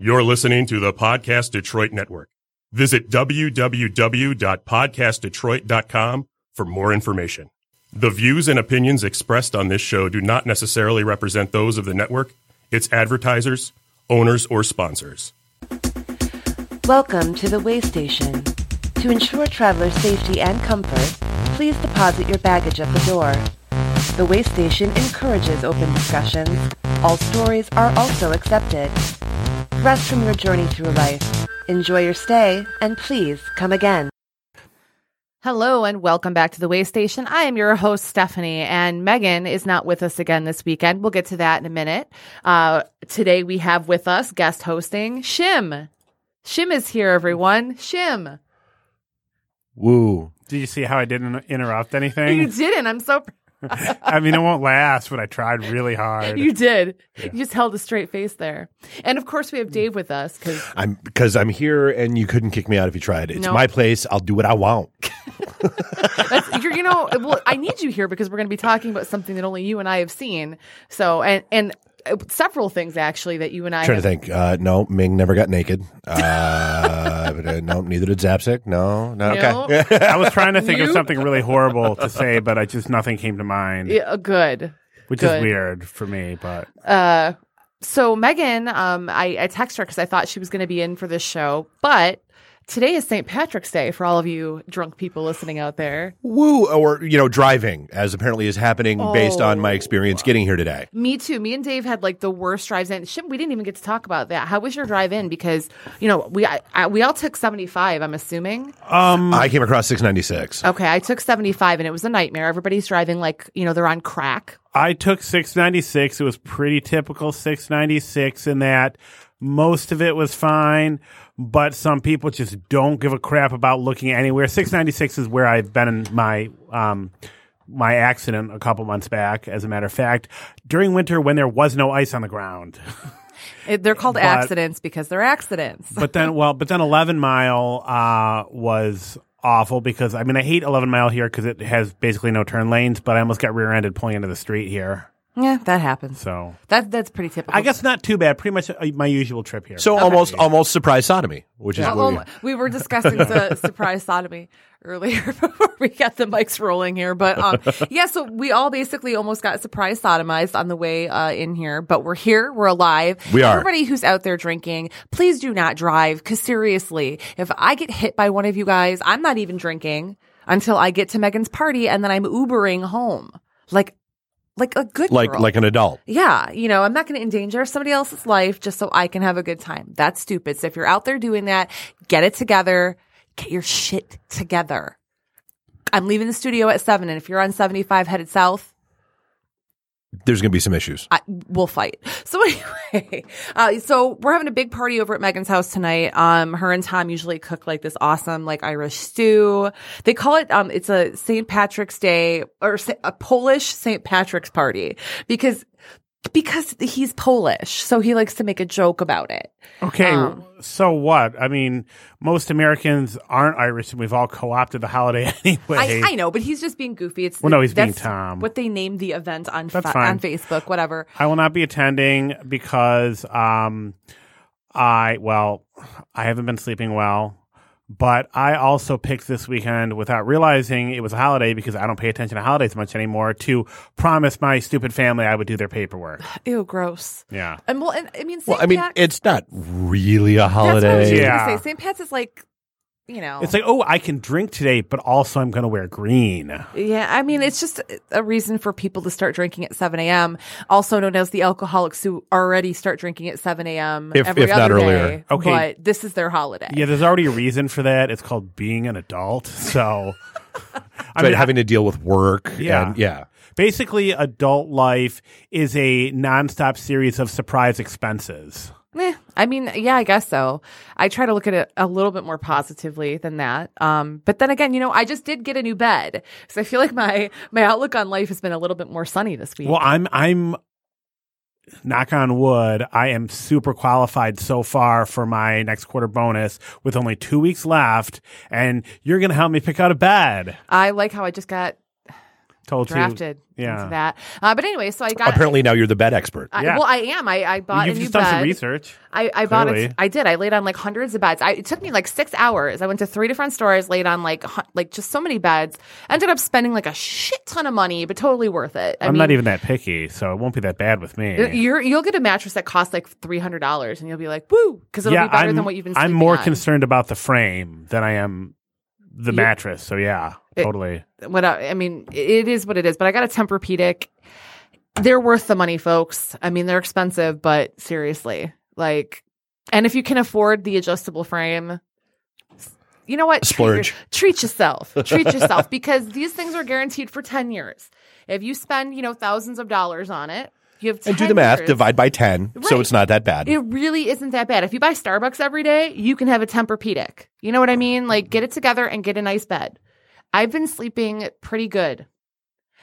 You're listening to the Podcast Detroit Network. Visit www.podcastdetroit.com for more information. The views and opinions expressed on this show do not necessarily represent those of the network, its advertisers, owners, or sponsors. Welcome to the Way Station. To ensure traveler safety and comfort, please deposit your baggage at the door. The Way Station encourages open discussions. All stories are also accepted. Rest from your journey through life. Enjoy your stay, and please come again. Hello and welcome back to the Way Station. I am your host, Stephanie, and Megan is not with us again this weekend. We'll get to that in a minute. Uh, today we have with us guest hosting Shim. Shim is here, everyone. Shim. Woo. Did you see how I didn't interrupt anything? You didn't. I'm so. I mean, it won't last, but I tried really hard. You did. You just held a straight face there. And of course, we have Dave with us because I'm because I'm here and you couldn't kick me out if you tried. It's No. my place. I'll do what I want. That's, you're, you know, well, I need you here because we're going to be talking about something that only you and I have seen. So, and and several things actually that you and I trying have. to think. Uh, no, Ming never got naked. Uh, but, uh, no, neither did Zapsik. No, no. Okay. I was trying to think You- of something really horrible to say, but I just nothing came to mind, Yeah, good. which good. is weird for me. But Uh, so Megan, um, I, I texted her because I thought she was going to be in for this show, but today is St. Patrick's Day for all of you drunk people listening out there. Woo. Or you know, driving as apparently is happening based on my Oh. experience getting here today. Me too. Me and Dave had like the worst drives in. Shit, we didn't even get to talk about that. How was your drive in? Because you know we I, I, we all took seventy five. I'm assuming. um, I came across 696. Okay, I took seventy five, and it was a nightmare. Everybody's driving like you know they're on crack. I took 696. It was pretty typical 696 in that most of it was fine, but some people just don't give a crap about looking anywhere. 696 is where I've been in my um my accident a couple months back. As a matter of fact, during winter when there was no ice on the ground. It, they're called But- accidents because they're accidents. but then well but then 11 mile uh was awful because i mean i hate 11 mile here because it has basically no turn lanes but i almost got rear-ended pulling into the street here yeah, that happens. so That that's pretty typical. i guess not too bad pretty much uh, my usual trip here So almost almost surprise sodomy, which is Yeah, what we- well, we were discussing the surprise sodomy earlier before we got the mics rolling here, but um, yeah, so we all basically almost got surprise sodomized on the way uh, in here, but we're here, we're alive. We are. Everybody who's out there drinking, please do not drive, because seriously, if I get hit by one of you guys, I'm not even drinking until I get to Megan's party, and then I'm Ubering home, like like a good like girl. like an adult. Yeah, you know, I'm not going to endanger somebody else's life just so I can have a good time. That's stupid. So if you're out there doing that, get it together. Get your shit together. I'm leaving the studio at seven, and if you're on 75 headed south, There's going to be some issues. I, we'll fight. So anyway, uh, so we're having a big party over at Megan's house tonight. Um, her and Tom usually cook like this awesome like Irish stew. They call it um, it's a St. Patrick's Day or a Polish St. Patrick's party because because he's Polish, so he likes to make a joke about it. okay Um, so what i mean most americans aren't irish and we've all co-opted the holiday anyway I, I know, but he's just being goofy. It's Well, no, he's being Tom. What they named the event on fa- on Facebook, whatever. I will not be attending because um I well I haven't been sleeping well but I also picked this weekend without realizing it was a holiday because I don't pay attention to holidays much anymore to promise my stupid family I would do their paperwork. Ew, gross. Yeah. And well, and, I mean, Well, I mean, Pat- it's not really a That's what I was holiday. Yeah. gonna say. St. Pat's is like, you know, It's like, "Oh, I can drink today, but also I'm going to wear green." yeah. I mean, it's just a reason for people to start drinking at 7 a.m. Also known as the alcoholics who already start drinking at 7 a.m. If- every if not other earlier. day, Okay. but this is their holiday. Yeah, there's already a reason for that. It's called being an adult. So I mean, having to deal with work. Yeah. and, yeah. Basically, adult life is a nonstop series of surprise expenses. Eh, I mean, yeah, I guess so. I try to look at it a little bit more positively than that. Um, but then again, you know, I just did get a new bed, so I feel like my my outlook on life has been a little bit more sunny this week. Well, I'm I'm knock on wood, I am super qualified so far for my next quarter bonus with only two weeks left, and you're gonna help me pick out a bed. I like how I just got told to- drafted yeah. into that. Uh, but anyway, so I got Apparently now you're the bed expert. I, Yeah. Well, I am. I, I bought You've a new just done bed. some research. I, I bought Clearly. it. I did. I laid on like hundreds of beds. I, it took me like six hours. I went to three different stores, laid on like like just so many beds. Ended up spending like a shit ton of money, but totally worth it. I I'm mean, not even that picky, so it won't be that bad with me. You're, you'll get a mattress that costs like three hundred dollars, and you'll be like, "Woo!" Because it'll yeah, be better I'm, than what you've been. I'm more on. concerned about the frame than I am the Yeah. mattress. So yeah, It- totally. what I, I mean, it is what it is. But I got a Tempur-Pedic. They're worth the money, folks. I mean, they're expensive, but seriously, like, and if you can afford the adjustable frame, you know what? Treat, Splurge. treat yourself. Treat yourself because these things are guaranteed for ten years. If you spend, you know, thousands of dollars on it, you have 10 and do the math, years. divide by 10, so it's not that bad. It really isn't that bad. If you buy Starbucks every day, you can have a Tempur-Pedic. You know what I mean? Like get it together and get a nice bed. I've been sleeping pretty good.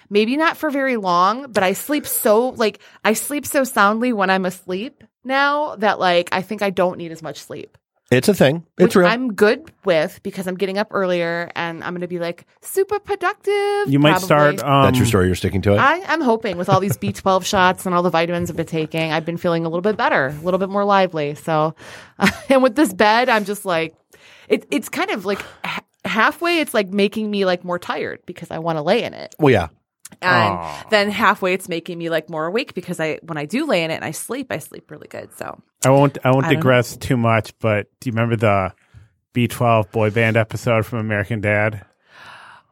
Maybe not for very long, but I sleep so like I sleep so soundly when I'm asleep now that like I think I don't need as much sleep. it's a thing. It's which real. I'm good with because I'm getting up earlier and I'm going to be like super productive. You might probably. start. Um, That's your story. You're sticking to it. I, I'm hoping with all these B12 shots and all the vitamins I've been taking, I've been feeling a little bit better, a little bit more lively. So, and with this bed, I'm just like, it, it's kind of like h- halfway, it's like making me like more tired because I want to lay in it. well, yeah. And Aw. then halfway, it's making me like more awake because I, when I do lay in it and I sleep, I sleep really good. So, I won't. I won't I don't know. digress too much. But do you remember the B12 boy band episode from American Dad?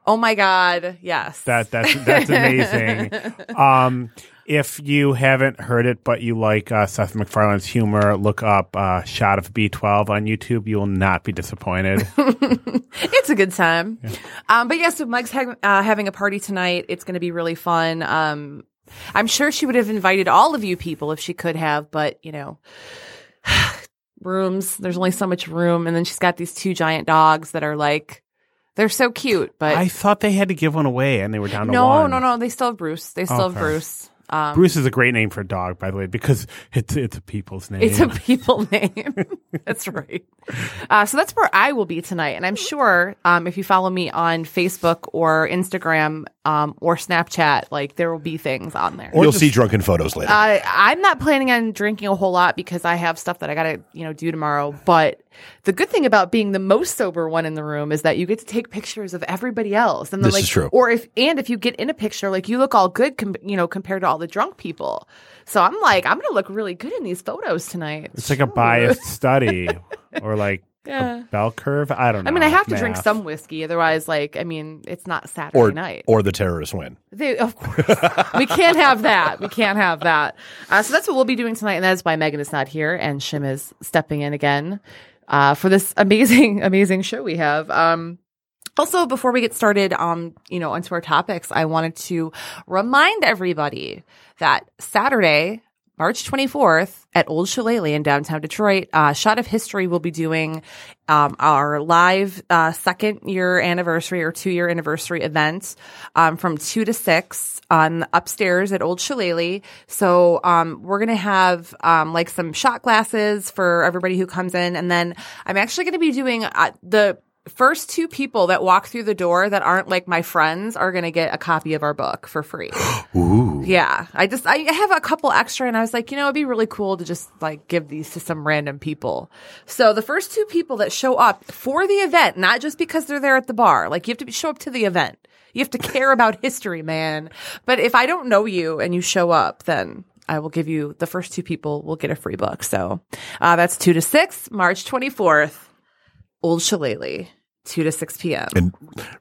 oh my God, yes. That that's that's amazing. um, if you haven't heard it, but you like uh, Seth MacFarlane's humor, look up uh, "Shot of B12" on YouTube. You will not be disappointed. it's a good time. Um, but yeah, so Mike's ha- uh, having a party tonight. It's going to be really fun. Um, I'm sure she would have invited all of you people if she could have, but you know, rooms, there's only so much room. And then she's got these two giant dogs that are like, they're so cute, but I thought they had to give one away, and they were down to no, one. no, no, they still have Bruce. They still have Okay. Bruce. Um, Bruce is a great name for a dog, by the way, because it's it's a people's name. It's a people name. that's right. Uh, so that's where I will be tonight. And I'm sure um, if you follow me on Facebook or Instagram um, or Snapchat, like there will be things on there. Or You'll see drunken photos later. Uh, I'm not planning on drinking a whole lot because I have stuff that I gotta, you know, do tomorrow. But the good thing about being the most sober one in the room is that you get to take pictures of everybody else. And then, This like, is true. Or if and if you get in a picture, like you look all good, com- you know, compared to all the drunk people. So I'm like, I'm gonna look really good in these photos tonight. It's like a biased study, or like Yeah. a bell curve. I don't know. I mean, I have to drink some whiskey, otherwise, like, I mean, it's not Saturday or, night. or the terrorists win. They, of course, we can't have that. We can't have that. Uh, so that's what we'll be doing tonight, and that is why Megan is not here and Shim is stepping in again uh, for this amazing, amazing show we have. Um, also, before we get started, um, you know, onto our topics, I wanted to remind everybody that Saturday, March 24th at Old Shillelagh in downtown Detroit, uh, Shot of History will be doing um, our live uh, second year anniversary or two year anniversary event um, from two to six on upstairs at Old Shillelagh. So um, we're gonna have um, like some shot glasses for everybody who comes in, and then I'm actually gonna be doing uh, the first two people that walk through the door that aren't like my friends are going to get a copy of our book for free. Ooh. Yeah. I just, I have a couple extra and I was like, you know, it'd be really cool to just like give these to some random people. So the first two people that show up for the event, not just because they're there at the bar, like you have to be, show up to the event. You have to care about history, man. But if I don't know you and you show up, then I will give you the first two people will get a free book. So uh, that's two to six, March 24th. Old Shillelagh, 2 to 6 p.m. And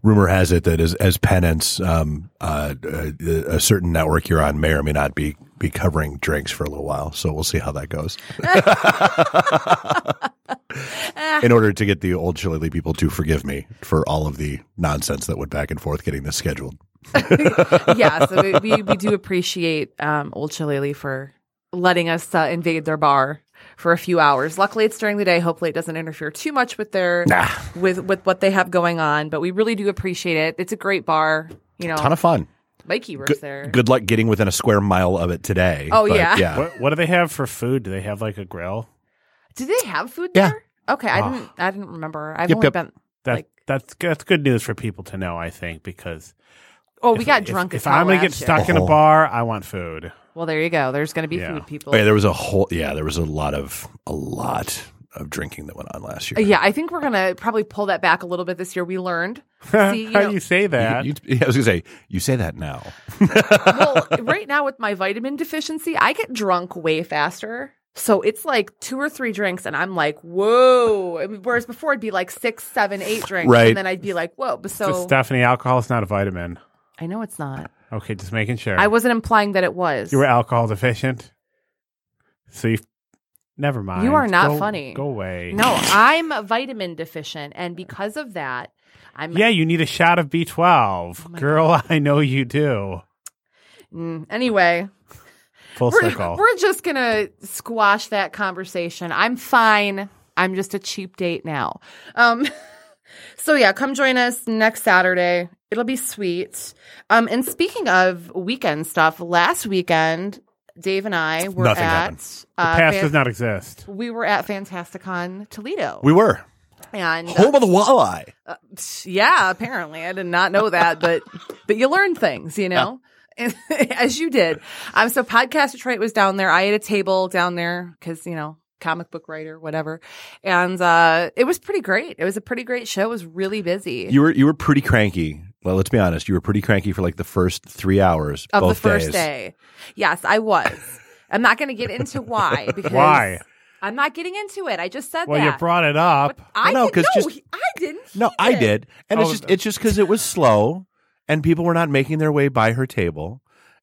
rumor has it that as, as penance, um, uh, uh, a certain network you're on may or may not be, be covering drinks for a little while. So we'll see how that goes. In order to get the old Shillelagh people to forgive me for all of the nonsense that went back and forth getting this scheduled. yeah, so we, we, we do appreciate um, Old Shillelagh for letting us uh, invade their bar for a few hours. Luckily, it's during the day. Hopefully, it doesn't interfere too much with their Nah. with with what they have going on. But we really do appreciate it. It's a great bar. You know, Ton of fun. Mikey works Good, there. good luck getting within a square mile of it today. Oh, But, yeah. Yeah. What, what do they have for food? Do they have like a grill? Do they have food Yeah. there? Okay, I Oh. didn't. I didn't remember. I've Yep, only yep. been That like that's that's good news for people to know. I think because Oh, we got drunk. If as hell I'm gonna get last year. stuck in a Oh. bar, I want food. Well, there you go. There's going to be Yeah. food people. Oh, yeah, there was a whole yeah, there was a lot of a lot of drinking that went on last year. Yeah, I think we're gonna probably pull that back a little bit this year. We learned. See, you How know, you say that? You- you- I was gonna say you say that now. well, right now with my vitamin deficiency, I get drunk way faster. So it's like two or three drinks, and I'm like, whoa. Whereas before, it'd be like six, seven, eight drinks, Right. and then I'd be like, whoa. But So, so Stephanie, alcohol is not a vitamin. I know it's not. Okay, just making sure. I wasn't implying that it was. You were alcohol deficient. So you. Never mind. You are not Go- funny. Go away. no, I'm vitamin deficient, and because of that, I'm Yeah, you need a shot of B12. Oh Girl, I know you do. Mm, anyway. Full we're, circle. we're just gonna squash that conversation. I'm fine. I'm just a cheap date now. Um, so yeah, come join us next Saturday. It'll be sweet. Um, and speaking of weekend stuff, last weekend, Dave and I were Nothing at happened. the uh, past Fan- does not exist. we were at Fantasticon Toledo, We were and uh, home of the walleye. yeah, apparently I did not know that, but but you learn things, you know. As you did. Um, so Podcast Detroit was down there. I had a table down there because, you know, comic book writer, whatever. And uh, it was pretty great. It was a pretty great show. It was really busy. You were you were pretty cranky. Well, let's be honest. You were pretty cranky for like the first three hours of the first days. day. Yes, I was. I'm not going to get into why because Why? I'm not getting into it. I just said Well, that. you brought it up. I no, because no, just- he- I didn't. No, I did, and it's Oh, just it's just because it was slow, and people were not making their way by her table,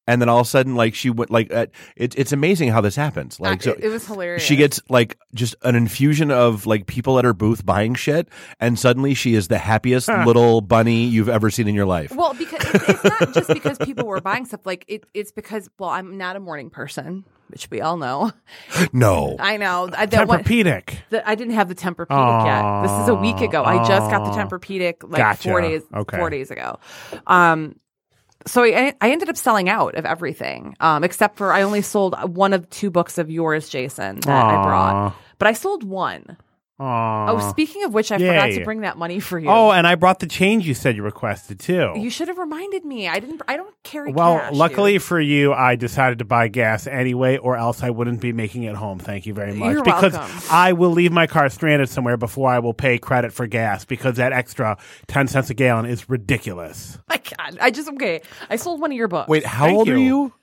and then all of a sudden, like she went like uh, it, it's amazing how this happens. Like Uh, so, it, it was hilarious. she gets like just an infusion of like people at her booth buying shit, and suddenly she is the happiest little bunny you've ever seen in your life. Well, because it's, it's not just because people were buying stuff. Like it, it's because well, I'm not a morning person, which we all know. no, I know I, that one, Tempur-Pedic. the, I didn't have the Tempur-Pedic yet. This is a week ago. I just got the Aw. Tempur-Pedic like Gotcha. four days Okay. four days ago. Um, so I, I ended up selling out of everything, um, except for I only sold one of two books of yours, Jason, that I brought. But I sold one. Aw. Oh, speaking of which, I forgot to bring that money for you. Oh, and I brought the change you said you requested too. you should have reminded me. I didn't. I don't carry. well, cash, luckily dude. for you, I decided to buy gas anyway, or else I wouldn't be making it home. Thank you very much. You're because welcome. I will leave my car stranded somewhere before I will pay credit for gas because that extra 10 cents a gallon is ridiculous. my God, I just okay. I sold one of your books. wait, how Thank old are you.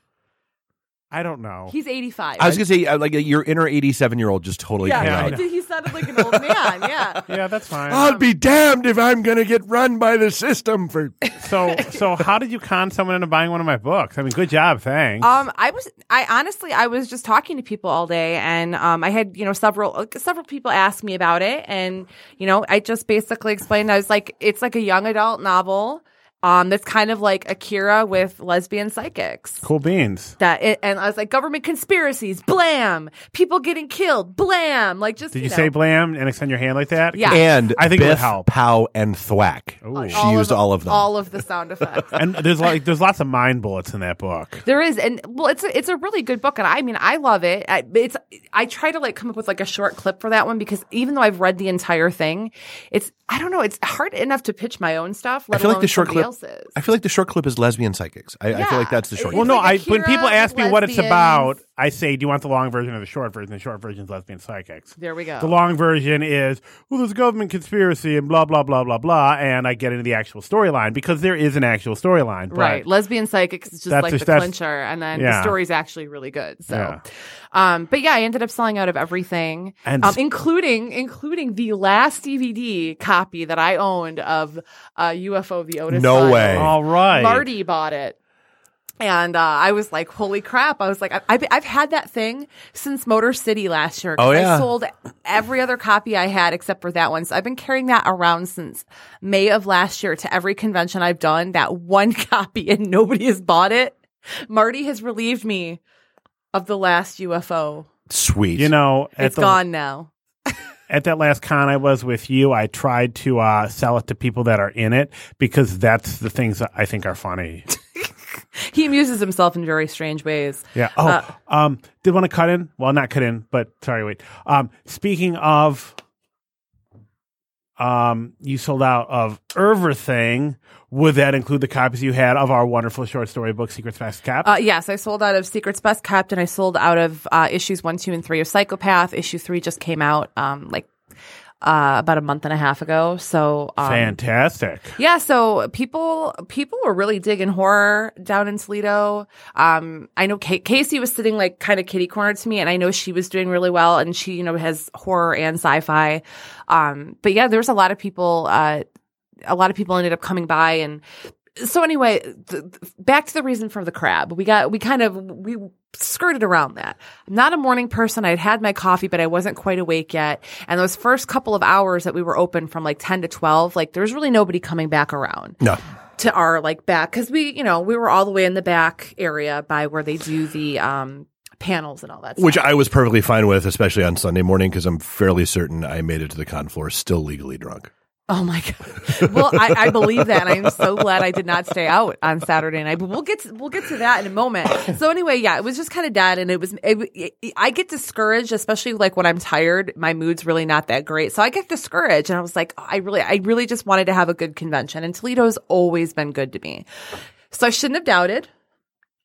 You? I don't know. he's eighty five. I was gonna say uh, like your inner eighty-seven year old just totally yeah, came Yeah, out. know. he sounded like an old man. Yeah. yeah, that's fine. I'll be damned if I'm gonna get run by the system for. so, so how did you con someone into buying one of my books? I mean, good job, thanks. Um, I was, I honestly, I was just talking to people all day, and um, I had, you know, several, several people ask me about it, and you know, I just basically explained. I was like, it's like a young adult novel. Um, that's kind of like Akira with lesbian psychics. cool beans. That it, and I was like, government conspiracies, blam, people getting killed, blam. Like just Did you know, say blam and extend your hand like that? Yeah. And I think it would help. Pow, and Thwack. Ooh. She used all of them. all of the sound effects. And there's like there's lots of mind bullets in that book. There is, and well, it's a, it's a really good book, and I mean, I love it. I, it's I try to like come up with like a short clip for that one because even though I've read the entire thing, it's I don't know, it's hard enough to pitch my own stuff. Let I feel like the short somebody clip. Else's. I feel like the short clip is lesbian psychics. I, I feel like that's the short. It's Well, clip. no, like I when people ask me what it's about, I say, "Do you want the long version or the short version?" The short version is lesbian psychics. There we go. The long version is, well, there's a government conspiracy and blah blah blah blah blah, and I get into the actual storyline because there is an actual storyline. Right, lesbian psychics is just That's like just- the clincher, and then the yeah. story's actually really good. So, Yeah. um, but yeah, I ended up selling out of everything, And- um, including including the last DVD copy that I owned of uh, UFO: The Otis. No Files. way. All right. Marty bought it. And uh, I was like, "Holy crap!" I was like, I- "I've, I've had that thing since Motor City last year. Oh, yeah. I sold every other copy I had except for that one. So I've been carrying that around since May of last year to every convention I've done. That one copy, and nobody has bought it. Marty has relieved me of the last UFO. Sweet. You know, at It's the, gone now. At that last con I was with you, I tried to uh, sell it to people that are in it because that's the things that I think are funny. He amuses himself in very strange ways. Yeah. Oh, Uh, um, did want to cut in? Well, not cut in, but sorry, wait. Um, speaking of, um, you sold out of everything. Would that include the copies you had of our wonderful short story book, Secrets Best Kept? Uh, yes, I sold out of Secrets Best Kept, and I sold out of uh, issues one, two, and three of Psychopath. Issue three just came out um, like uh, about a month and a half ago. So um, Fantastic. Yeah, so people people were really digging horror down in Toledo. Um, I know Kate, Casey was sitting like kind of kitty corner to me, and I know she was doing really well, and she you know has horror and sci-fi. Um, but yeah, there was a lot of people. Uh, a lot of people ended up coming by and so anyway, th- back to the reason for the crab. We got we kind of we skirted around that. I'm not a morning person. I'd had my coffee, but I wasn't quite awake yet. And those first couple of hours that we were open from like 10 to 12, like there was really nobody coming back around No. to our like back because we, you know, we were all the way in the back area by where they do the um panels and all that. Stuff. Which stuff. I was perfectly fine with, especially on Sunday morning, because I'm fairly certain I made it to the con floor still legally drunk. Oh my god! Well, I, I believe that, I'm so glad I did not stay out on Saturday night. But we'll get to, we'll get to that in a moment. So anyway, yeah, it was just kind of dead, and it was. It, it, I get discouraged, especially like when I'm tired. My mood's really not that great, so I get discouraged, and I was like, oh, I really, I really just wanted to have a good convention, and Toledo's always been good to me, so I shouldn't have doubted.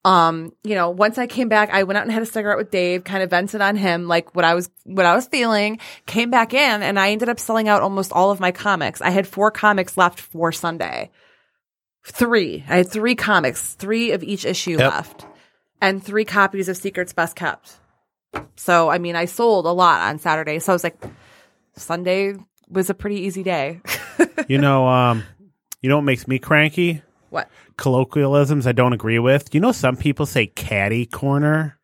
Um, you know, once I came back, I went out and had a cigarette with Dave, kind of vented on him, like what I was, what I was feeling, came back in and I ended up selling out almost all of my comics. I had four comics left for Sunday. Three. I had three comics, three of each issue Yep. left and three copies of Secrets Best Kept. So, I mean, I sold a lot on Saturday. So I was like, Sunday was a pretty easy day. you know, um, you know what makes me cranky? What? Colloquialisms I don't agree with. You know, some people say caddy corner.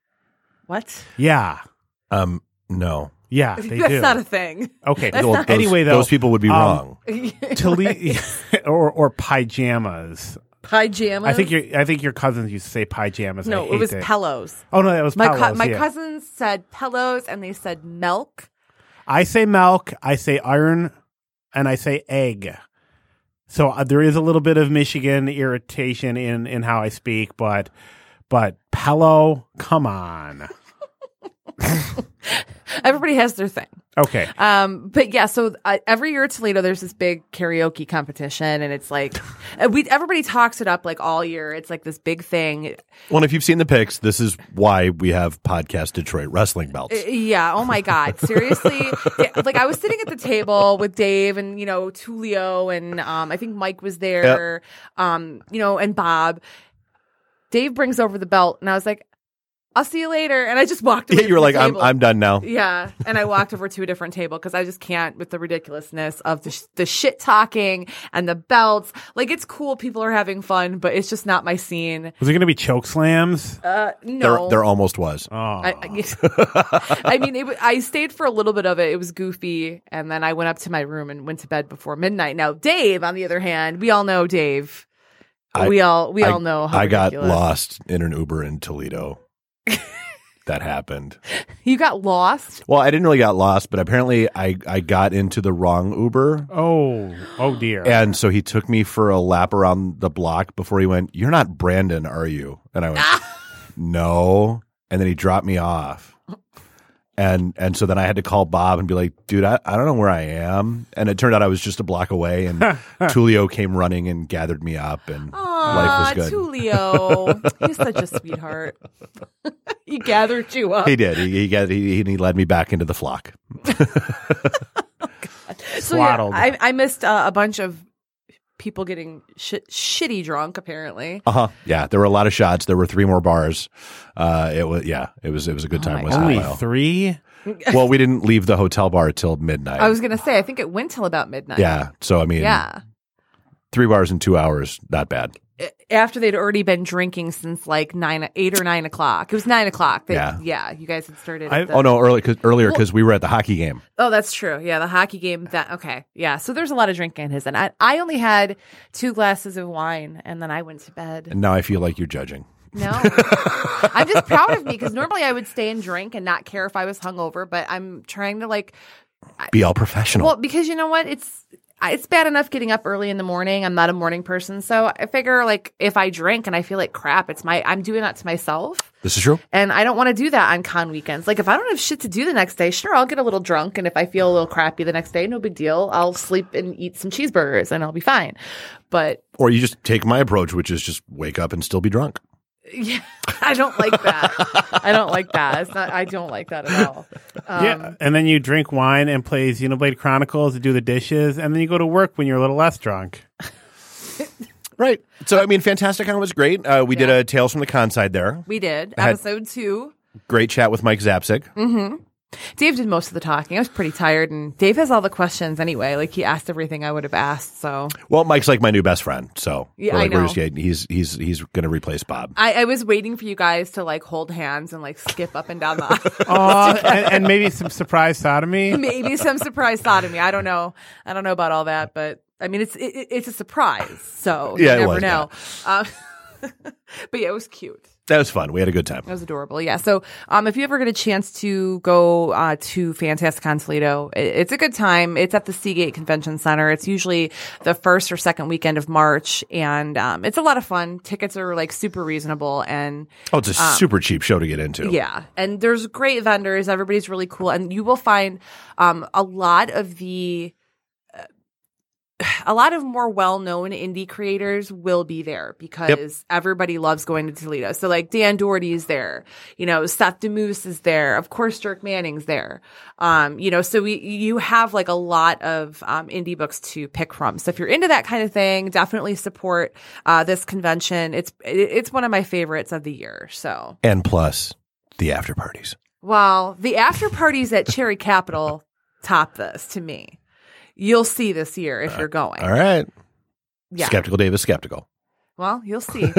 What? Yeah. Um, no. Yeah, they That's do. not a thing. okay. That's Well, not- those, Anyway, though, those people would be um, wrong. Tole- or or pajamas. Pajamas. I think your I think your cousins used to say pajamas. I No, it was that. pillows. Oh no, that was My pillows, cou- my yeah. cousins said pillows and they said milk. I say milk, I say iron, and I say egg. So uh, there is a little bit of Michigan irritation in in how I speak, but but pillow, come on. Everybody has their thing. Okay. Um, but yeah, so uh, every year at Toledo, there's this big karaoke competition, and it's like uh, we everybody talks it up like all year. It's like this big thing. Well, if you've seen the pics, this is why we have podcast Detroit wrestling belts. Yeah. Oh my God. Seriously. Yeah, like I was sitting at the table with Dave and, you know, Tulio and, um, I think Mike was there, um, you know, and Bob. Dave brings over the belt and I was like, I'll see you later. And I just walked away. you were like, I'm. I'm done now. Yeah, and I walked over to a different table because I just can't with the ridiculousness of the, sh- the shit talking and the belts. Like it's cool, people are having fun, but it's just not my scene. Was it going to be choke slams? Uh, no, there almost was. Oh. I, I, I mean, it, I stayed for a little bit of it. It was goofy, and then I went up to my room and went to bed before midnight. Now, Dave, on the other hand, we all know Dave. I- we all we I, all know how I got ridiculous. lost in an Uber in Toledo. That happened. You got lost. Well, I didn't really got lost, but apparently I, I got into the wrong Uber. oh, oh dear. And so he took me for a lap around the block before he went, You're not Brandon, are you? And I went, No. And then he dropped me off. And and so then I had to call Bob and be like, dude, I, I don't know where I am. And it turned out I was just a block away and Tulio came running and gathered me up and Aw, life was good. Tulio, he's such a sweetheart. he gathered you up. He did. He he, got, he he led me back into the flock. So yeah, I, I missed uh, a bunch of people getting sh- shitty drunk. Apparently, Uh huh. Yeah, there were a lot of shots. There were three more bars. Uh, it was yeah, it was it was a good Oh time. my wasn't Only it? Three? well, we didn't leave the hotel bar till midnight. I was gonna say I think it went till about midnight. yeah. So I mean, yeah. three bars in two hours, not bad. After they'd already been drinking since like nine, eight or nine o'clock. It was nine o'clock. They- Yeah. yeah. You guys had started. I- the- Oh no, early cause, earlier because we were at the hockey game. Oh, that's true. Yeah, the hockey game. That okay. Yeah. So there's a lot of drinking in his, and I, I only had two glasses of wine, and then I went to bed. And now I feel like you're judging. No, I'm just proud of me because normally I would stay and drink and not care if I was hungover, but I'm trying to like, Be all professional. well, because you know what? It's it's bad enough getting up early in the morning. I'm not a morning person, so I figure like if I drink and I feel like crap, it's my I'm doing that to myself. This is true. And I don't want to do that on con weekends. Like if I don't have shit to do the next day, sure, I'll get a little drunk. And if I feel a little crappy the next day, no big deal. I'll sleep and eat some cheeseburgers and I'll be fine. But Or you just take my approach, which is just wake up and still be drunk. Yeah, I don't like that. I don't like that. It's not, I don't like that at all. Um, yeah, and then you drink wine and play Xenoblade Chronicles to do the dishes, and then you go to work when you're a little less drunk. Right. So, I mean, Fantastic Con was great. Uh, we did a Tales from the Con side there. We did. Had- Episode two. Great chat with Mike Zapsik. Dave did most of the talking. I was pretty tired, and Dave has all the questions anyway. Like he asked everything I would have asked. So Well, Mike's like my new best friend. So, Yeah, we're I like, we're know. just getting, he's, he's, he's going to replace Bob. I, I was waiting for you guys to like hold hands and like skip up and down the aisle. Oh, and, and maybe some surprise sodomy. Maybe some surprise sodomy. I don't know. I don't know about all that, but I mean, it's it, it- it's a surprise. So Yeah, you never was, know. Um, but yeah, it was cute. That was fun. We had a good time. That was adorable. Yeah. So, um, if you ever get a chance to go uh, to Fantastic Con Toledo, it's a good time. It's at the Seagate Convention Center. It's usually the first or second weekend of March, and um, it's a lot of fun. Tickets are like super reasonable, and Oh, it's a super cheap show to get into. yeah, and there's great vendors. Everybody's really cool, and you will find um, a lot of the. A lot of more well-known indie creators will be there because everybody loves going to Toledo. So like Dan Dougherty's there, you know, Seth Damoose is there, of course Dirk Manning's there. Um, you know, so we you have like a lot of um, indie books to pick from. So if you're into that kind of thing, definitely support uh, this convention. It's it- it's one of my favorites of the year. So And plus the after parties. well, the after parties at Cherry Capital top this to me. You'll see this year if you're going. All right. Yeah. Skeptical Dave is skeptical. Well, you'll see.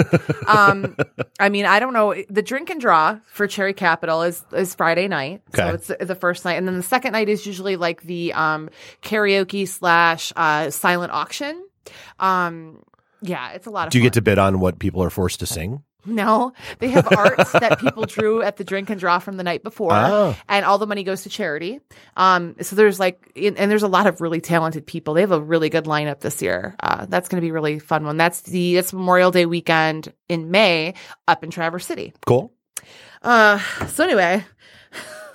um, I mean, I don't know. The drink and draw for Cherry Capital is is Friday night, Okay. so it's the, the first night, and then the second night is usually like the um, karaoke slash uh, silent auction. Um, yeah, it's a lot of. Do you fun. get to bid on what people are forced to sing? No, they have arts that people drew at the drink and draw from the night before, Oh. and all the money goes to charity. Um, so there's like, and there's a lot of really talented people. They have a really good lineup this year. Uh, that's going to be a really fun one. That's the that's Memorial Day weekend in May up in Traverse City. Cool. Uh, so anyway,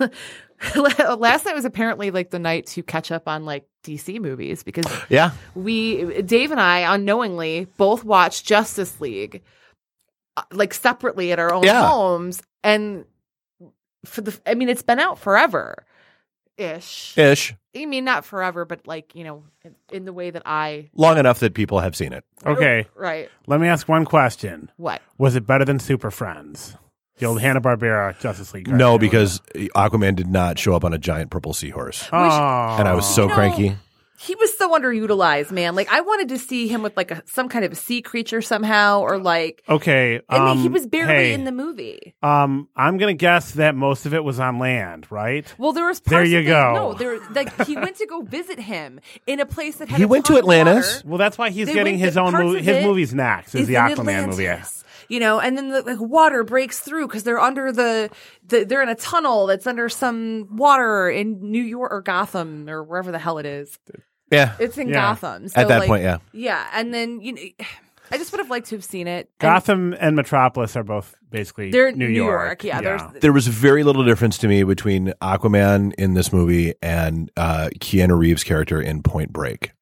last night was apparently like the night to catch up on like DC movies because Yeah. we Dave and I unknowingly both watched Justice League Uh, like separately at our own Yeah. homes and for the I mean it's been out forever ish. Ish. I mean not forever but like, you know, in, in the way that I Long enough that people have seen it. Okay, right. let me ask one question: What? Was it better than Super Friends, the old Hanna Barbera Justice League? No, because Aquaman did not show up on a giant purple seahorse. oh, And I was so No. cranky. He was so underutilized, man. Like I wanted to see him with like a some kind of a sea creature somehow or like okay. and um, he was barely hey, in the movie. Um, I'm gonna guess that most of it was on land, right? Well, there was There you of go. No, there like he went to go visit him in a place that had He a went ton to of Atlantis. water. Well, that's why he's They getting his own movie. His movie's next. Is, is the in Aquaman movie? Atlantis, You know, and then the like, water breaks through because they're under the, the they're in a tunnel that's under some water in New York or Gotham or wherever the hell it is. Yeah. It's in Yeah. Gotham. So At that like, point, yeah. yeah. And then you know, I just would have liked to have seen it. Gotham and Metropolis are both basically They're New, New York. York, yeah, there's- There was very little difference to me between Aquaman in this movie and uh, Keanu Reeves' character in Point Break.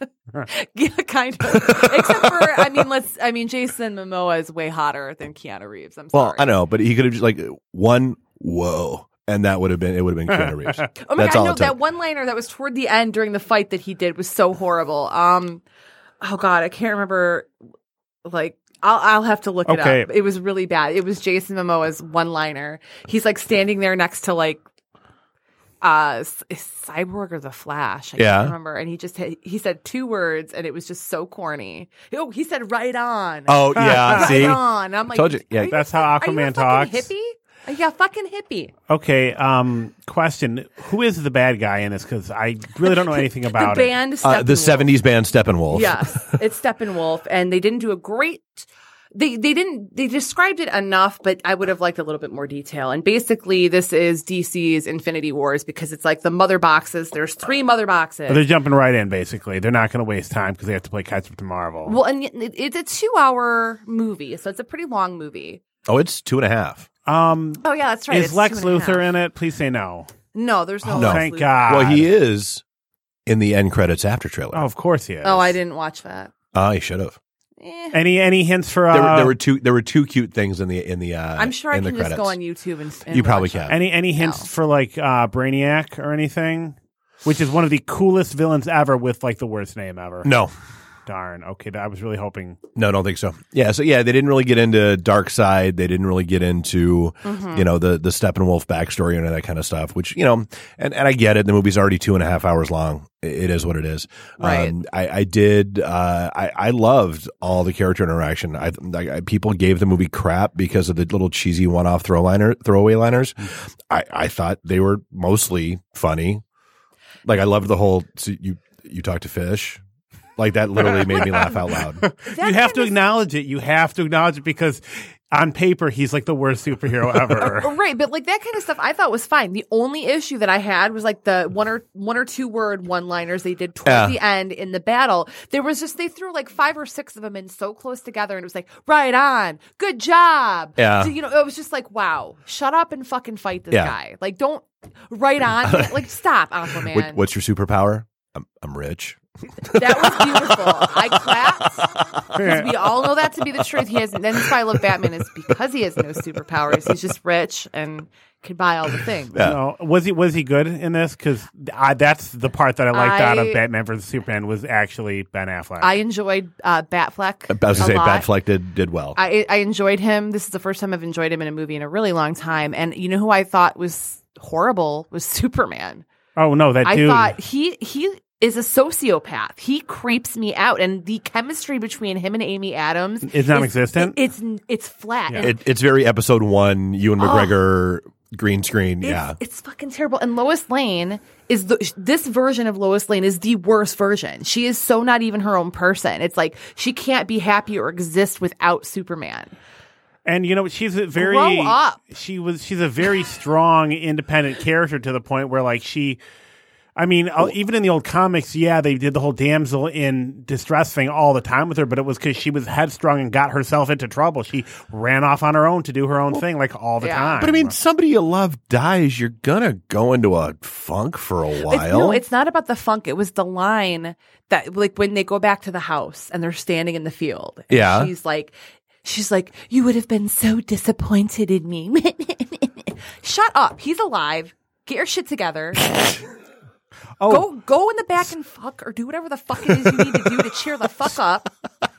Yeah, kind of. Except for, I mean, let's. I mean, Jason Momoa is way hotter than Keanu Reeves. I'm Well, sorry. I know, but he could have just like one whoa, and that would have been it. Would have been Keanu Reeves. Oh my That's god, all no, it that one liner that was toward the end during the fight that he did was so horrible. Um, oh god, I can't remember. Like, I'll I'll have to look Okay. it up. It was really bad. It was Jason Momoa's one liner. He's like standing there next to like. Uh, Cyborg or the Flash? I Yeah. can't remember. And he just had, he said two words, and it was just so corny. Oh, he said "right on." Oh yeah, right see, on. And I'm like, Told you. Yeah, are you That's a- how are you a Aquaman talks. Hippie? yeah, fucking hippie? Okay. Um, question: Who is the bad guy in this? Because I really don't know anything The about it. band, uh, the '70s band Steppenwolf. Yes, it's Steppenwolf, and they didn't do a great they they didn't they described it enough, but I would have liked a little bit more detail. And basically, this is DC's Infinity Wars because it's like the mother boxes. There's three mother boxes. They're jumping right in, basically. They're not going to waste time because they have to play catch up to Marvel. well, and it- it's a two hour movie, so it's a pretty long movie. Oh, it's two and a half. um, Oh yeah, that's right. is It's Lex two and a Luthor in it? Please say no. No, there's no. Oh, Lex thank Luthor. God. Well, he is in the end credits after trailer. Oh, of course he is. Oh, I didn't watch that. Ah, he should have. Eh. Any any hints for uh, There, were- there were two. There were two cute things in the in the. Uh, I'm sure I in can the just go on YouTube and. and You probably watch it. can. any any hints No. for like uh, Brainiac or anything? Which is one of the coolest villains ever with like the worst name ever. No, Darn. Okay, I was really hoping. no, don't think so. Yeah, so yeah, they didn't really get into Darkseid. They didn't really get into Mm-hmm. you know the the Steppenwolf backstory and that kind of stuff. Which you know, and and I get it. The movie's already two and a half hours long. It- It is what it is. Right. Um, I, I did. Uh, I I loved all the character interaction. I, I I- people gave the movie crap because of the little cheesy one off throw liner throwaway liners. I I thought they were mostly funny. Like I loved the whole so you you talk to fish. Like that literally made me laugh out loud. you have to acknowledge it. You have to acknowledge it because on paper he's like the worst superhero ever. Right, but like that kind of stuff I thought was fine. The only issue that I had was like the one or one or two word one liners they did towards Yeah. the end in the battle. There was just they threw like five or six of them in so close together and it was like, right on, good job. Yeah. So, you know, it was just like, wow, shut up and fucking fight this Yeah. guy. Like don't right on. like stop, Aquaman. What, what's your superpower? I'm I'm rich. That was beautiful. I clapped. 'Cause we all know that to be the truth. He has. That's why I love Batman is because he has no superpowers. He's just rich and can buy all the things. No, was he was he good in this? Because that's the part that I liked out of Batman vs Superman was actually Ben Affleck. I enjoyed uh, Batfleck. I was gonna say lot. Batfleck did did well. I, I enjoyed him. This is the first time I've enjoyed him in a movie in a really long time. And you know who I thought was horrible was Superman. oh no, that I dude. thought he he is a sociopath. He creeps me out, and the chemistry between him and Amy Adams Is non-existent? It's it's flat. And it, it's very episode one. Ewan oh. McGregor green screen. It's, yeah, it's fucking terrible. And Lois Lane is the this version of Lois Lane is the worst version. She is so not even her own person. It's like she can't be happy or exist without Superman. And you know, she's a very. She was she's a very strong, independent character to the point where like she. I mean, uh, even in the old comics, yeah, they did the whole damsel in distress thing all the time with her, but it was because she was headstrong and got herself into trouble. She ran off on her own to do her own thing, like all the Yeah. time. but I mean, somebody you love dies. You're gonna go into a funk for a It's, while. no, it's not about the funk. It was the line that like when they go back to the house and they're standing in the field. and Yeah. she's like. She's like, you would have been so disappointed in me. Shut up. He's alive. Get your shit together. oh, Go go in the back and fuck or do whatever the fuck it is you need to do to cheer the fuck up.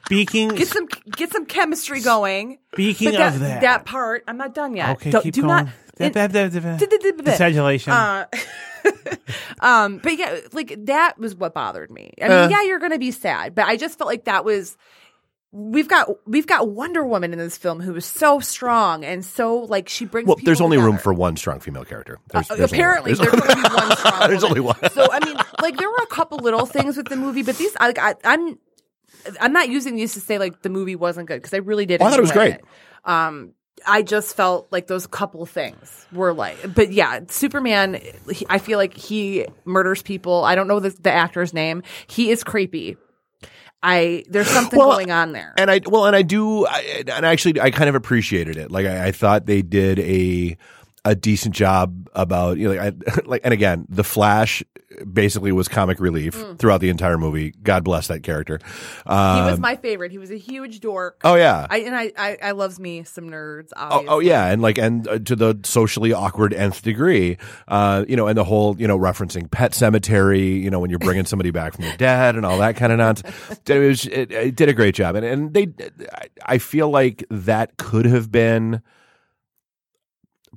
speaking Get some get some chemistry going. speaking But that, of that, part, I'm not done yet. okay, Don't- keep do going. not. Congratulations. Uh, um, but yeah, like that was what bothered me. I mean, Uh. yeah, you're gonna be sad, but I just felt like that was. We've got we've got Wonder Woman in this film who is so strong and so like she brings. well, people there's only room together. for one strong female character. There's, Uh, there's only- apparently, there's- there's only one strong. There's woman. only one. So I mean, like there were a couple little things with the movie, but these, I, I, I'm, I'm not using these to say like the movie wasn't good because I really did. Oh, I thought it was great. Um, I just felt like those couple things were like, but yeah, Superman. He, I feel like he murders people. I don't know the, the actor's name. He is creepy. I there's something Well, going on there. and I well, and I do, I, and actually, I kind of appreciated it. Like, I, I thought they did a a decent job about you know, like, I, like, and again, the Flash basically was comic relief throughout the entire movie. God bless that character. Mm. he was Um, my favorite. He was a huge dork. oh yeah, I and I, I, I loves me some nerds. Oh, oh yeah, and like and uh, to the socially awkward nth degree, uh, you know, and the whole you know referencing Pet Sematary, you know, when you're bringing somebody back from the dead and all that kind of nonsense. It, was, it, it did a great job, and and they, I feel like that could have been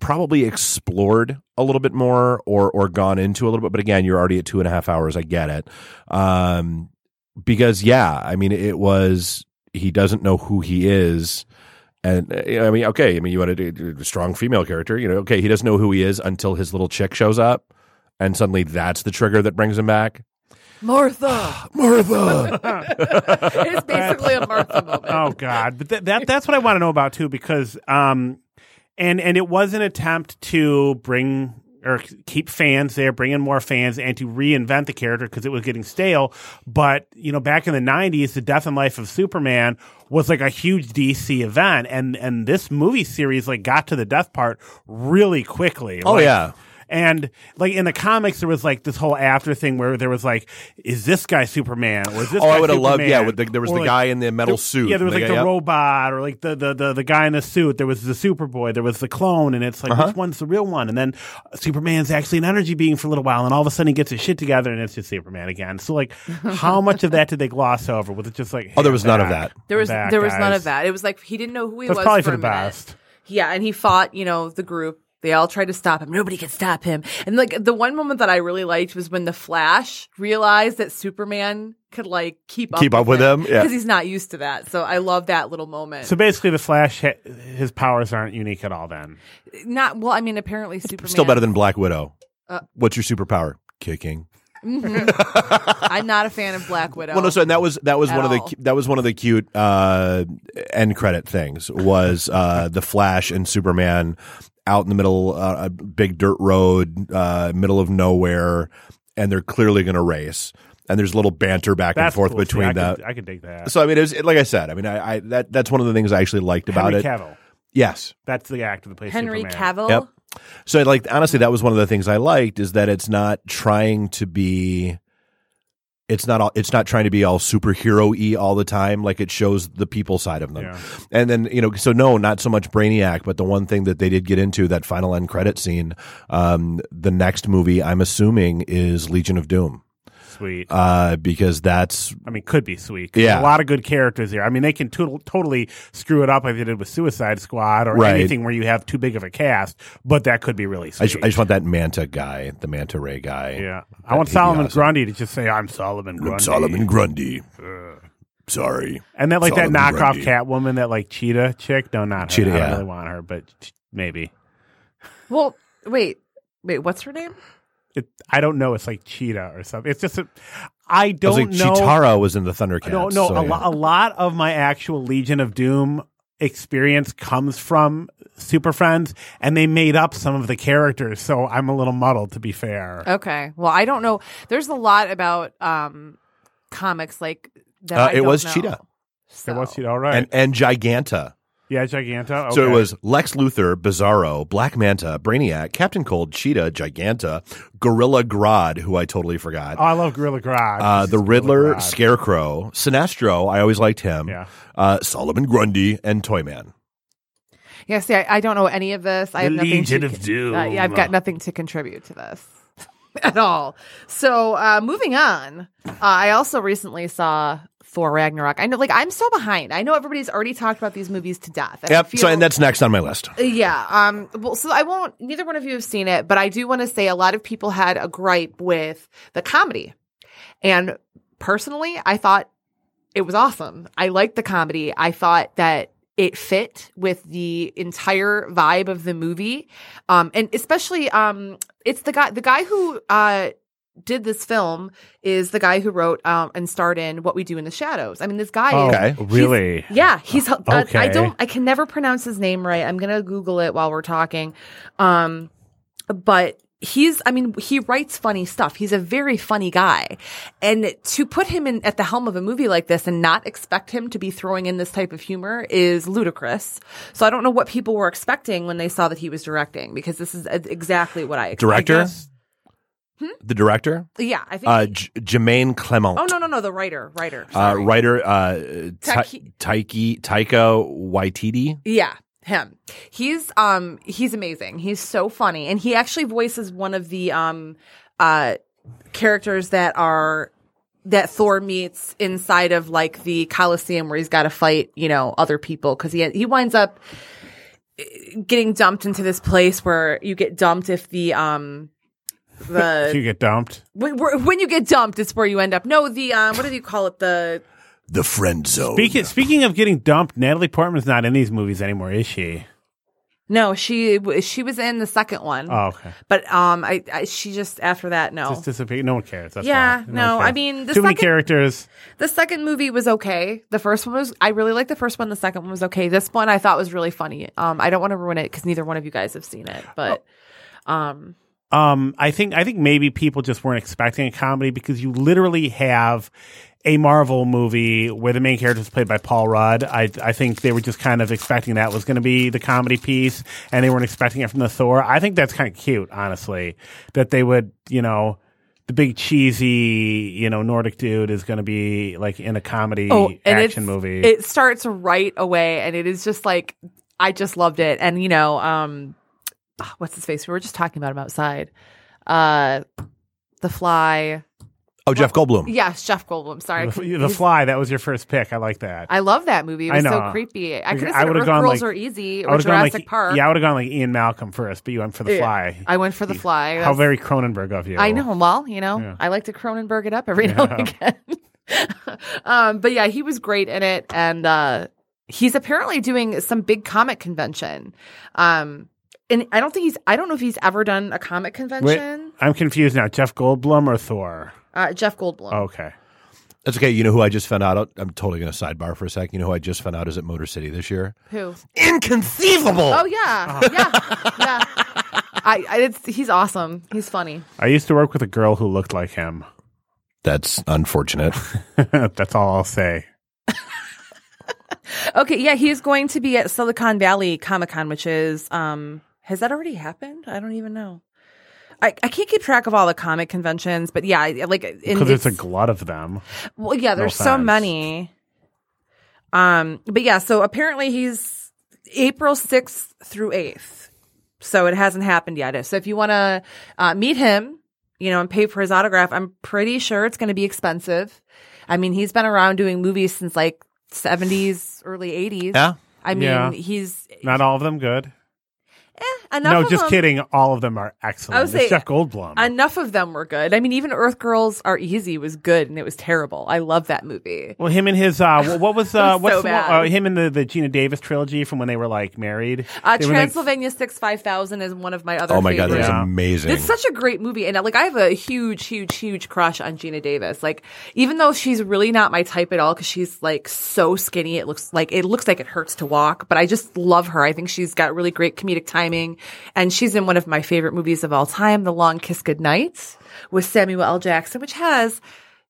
probably explored a little bit more or or gone into a little bit. But again, you're already at two and a half hours. I get it, um, because yeah, I mean, it was he doesn't know who he is. And I mean, okay, I mean, you want to do a strong female character, you know, okay, he doesn't know who he is until his little chick shows up, and suddenly that's the trigger that brings him back. Martha. Martha. it's basically a Martha moment. oh God, but th- that that's what I want to know about too, because um, and and it was an attempt to bring or keep fans there, bring in more fans, and to reinvent the character because it was getting stale. But you know, back in the '90s, the Death and Life of Superman was like a huge DC event, and and this movie series like got to the death part really quickly. Oh, Like, yeah. And like in the comics, there was like this whole after thing where there was like, is this guy Superman or is this? Oh, I would have loved. Yeah, with the, there was Or, the like, guy in the metal the- suit. Yeah, there was The like guy- the yep. robot or like the, the the the guy in the suit. There was the Superboy. There was the clone, and it's like Uh-huh. which one's the real one? And then Superman's actually an energy being for a little while, and all of a sudden he gets his shit together, and it's just Superman again. So like, how much of that did they gloss over? Was it just like, Oh, there was I'm none of that. There was back, there was none of that. It was like he didn't know who he That's was probably for, for the minute. best. Yeah, and he fought, you know, the group. They all tried to stop him. Nobody could stop him. And like the one moment that I really liked was when the Flash realized that Superman could like keep up Keep up with him, yeah. because he's not used to that. So I love that little moment. So basically, the Flash, ha- his powers aren't unique at all. Then not well. I mean, apparently Superman Still better than Black Widow. Uh, What's your superpower? Kicking. I'm not a fan of Black Widow. Well, no, so and that was that was At one of the all. that was one of the cute uh, end credit things was uh, the Flash and Superman out in the middle, uh, a big dirt road, uh, middle of nowhere, and they're clearly going to race. And there's a little banter back and forth cool. Between I that. I can take that. So I mean, it was like I said. I mean, I, I that that's one of the things I actually liked about Henry it. Cavill. Yes. That's the actor that plays Henry Superman. Cavill. Yep. So like honestly, that was one of the things I liked is that it's not trying to be. It's not all. It's not trying to be all superhero y all the time. Like it shows the people side of them, Yeah. and then you know. So no, not so much Brainiac, but the one thing that they did get into that final end credit scene. Um, the next movie, I'm assuming, is Legion of Doom, Sweet. uh, because that's I mean, could be sweet. 'cause Yeah. a lot of good characters here. I mean, they can to- totally screw it up like they did with Suicide Squad or Right. anything where you have too big of a cast, but that could be really I sweet. just, I just want that Manta guy, the Manta Ray guy. yeah, I That'd want be Solomon awesome. Grundy to just say, "I'm Solomon Grundy." I'm Solomon Grundy. Sorry. and then like Solomon that knockoff Grundy. Catwoman, that like cheetah chick. No, not her. Cheetah, I don't yeah. really want her, but ch- maybe. Well, wait, wait. What's her name? It, I don't know. It's like cheetah or something. It's just a, I I don't was like, know. Cheetara was in the Thundercats. No, no. so, a, yeah. lo- a lot of my actual Legion of Doom experience comes from Super Friends, and they made up some of the characters, so I'm a little muddled. To be fair, Okay. Well, I don't know. There's a lot about um comics like that. Uh, I it don't was know. Cheetah. It was cheetah. All right. and and Giganta. Yeah, Giganta. So it was Lex Luthor, Bizarro, Black Manta, Brainiac, Captain Cold, Cheetah, Giganta, Gorilla Grodd, who I totally forgot. Oh, I love Gorilla Grodd. uh, the Riddler, Grodd. Scarecrow, Sinestro. I always liked him. Yeah. Uh, Solomon Grundy and Toyman. Yeah, see, I, I don't know any of this. I The have nothing Legion to, of Doom. Uh, yeah, I've got nothing to contribute to this at all. So, uh, moving on, uh, I also recently saw Thor Ragnarok. I know, like, I'm so behind. I know everybody's already talked about these movies to death. and Yep. So and that's next on my list. yeah. Um. Well, so I won't. Neither one of you have seen it, but I do want to say a lot of people had a gripe with the comedy, and personally, I thought it was awesome. I liked the comedy. I thought that it fit with the entire vibe of the movie, um, and especially um, it's the guy the guy who uh did this film is the guy who wrote um and starred in What We Do in the Shadows. I mean, this guy Oh, Okay. really? yeah, he's. I- I don't. I can never pronounce his name right. I'm gonna Google it while we're talking. Um, but he's. I mean, he writes funny stuff. He's a very funny guy, and to put him in at the helm of a movie like this and not expect him to be throwing in this type of humor is ludicrous. So I don't know what people were expecting when they saw that he was directing because this is exactly what I expected. Director? Guess- The director, Yeah, I think. uh, he- J- Jermaine Clement. oh no, no, no, the writer, writer. Uh, sorry. writer, uh, Ta- Taki- Taiki, Taika Waititi. Yeah, him. He's um he's amazing. He's so funny and he actually voices one of the um uh characters that are that Thor meets inside of like the Coliseum where he's got to fight, you know, other people cuz he he winds up eh, getting dumped into this place where you get dumped if the um you get dumped. when, when you get dumped it's where you end up. No, the um what do you call it? The The friend zone. Speaking speaking of getting dumped, Natalie Portman's not in these movies anymore, is she? No, she she was in the second one. Oh, okay. But um, I, I she just after that no. Just disappear. No one cares. That's Yeah, why. one no, I mean, the too many characters. The second movie was okay. The first one was I really liked the first one. The second one was okay. This one I thought was really funny. Um, I don't want to ruin it because neither one of you guys have seen it, but um, Um, I think I think maybe people just weren't expecting a comedy because you literally have a Marvel movie where the main character is played by Paul Rudd. I I think they were just kind of expecting that was going to be the comedy piece, and they weren't expecting it from the Thor. I think that's kind of cute, honestly, that they would, you know. The big cheesy, you know, Nordic dude is going to be like in a comedy oh, action movie. It starts right away, and it is just like I just loved it. And you know, um, ah, what's his face? We were just talking about him outside. Uh, the Fly. Oh, Jeff Goldblum. Yes, Jeff Goldblum. Sorry, the, the Fly, that was your first pick. I like that. I love that movie. It I was so creepy. I I could have said would've Earth gone Girls like- Are Easy or would've Jurassic like, Park. Yeah, I would have gone like Ian Malcolm first, but you went for the Yeah. Fly. I went for the Fly. How That's- very Cronenberg of you. I know. Well, you know, Yeah. I like to Cronenberg it up every now and again. um, but yeah, he was great in it, and uh, he's apparently doing some big comic convention. Um, and I don't think he's. I don't know if he's ever done a comic Wait, convention. I'm confused now. Jeff Goldblum or Thor? Uh, Jeff Goldblum. Okay. That's okay. You know who I just found out? I'm totally going to sidebar for a sec. You know who I just found out is at Motor City this year? Who? Inconceivable. Oh yeah, yeah, yeah. I, I it's, he's awesome. He's funny. I used to work with a girl who looked like him. That's unfortunate. That's all I'll say. Okay, yeah, he's going to be at Silicon Valley Comic Con, which is um has that already happened? I don't even know. I, I can't keep track of all the comic conventions, but yeah, I- like Because there's a glut of them. well, yeah, there's so offense. many. Um, but yeah, so apparently he's April sixth through eighth, so it hasn't happened yet. So if you want to uh, meet him, you know, and pay for his autograph, I'm pretty sure it's going to be expensive. I mean, he's been around doing movies since like 70s, early 80s. Yeah. I mean, Yeah. he's Not all of them good. Eh, enough. no, of just them, kidding. All of them are excellent. I would say- Jeff Goldblum. Enough of them were good. I mean, even Earth Girls Are Easy was good, and it was terrible. I love that movie. well, him and his uh, what was uh, was what's so the uh, him and the the Geena Davis trilogy from when they were like married. Uh, They were, like- Transylvania Six Five Thousand is one of my other. Oh my God, that favorites. was Yeah. amazing. It's such a great movie, and uh, like I have a huge, huge, huge crush on Geena Davis. Like, even though she's really not my type at all, because she's like so skinny, it looks like it looks like it hurts to walk. But I just love her. I think she's got really great comedic timing, and she's in one of my favorite movies of all time, The Long Kiss Goodnight, with Samuel L. Jackson, which has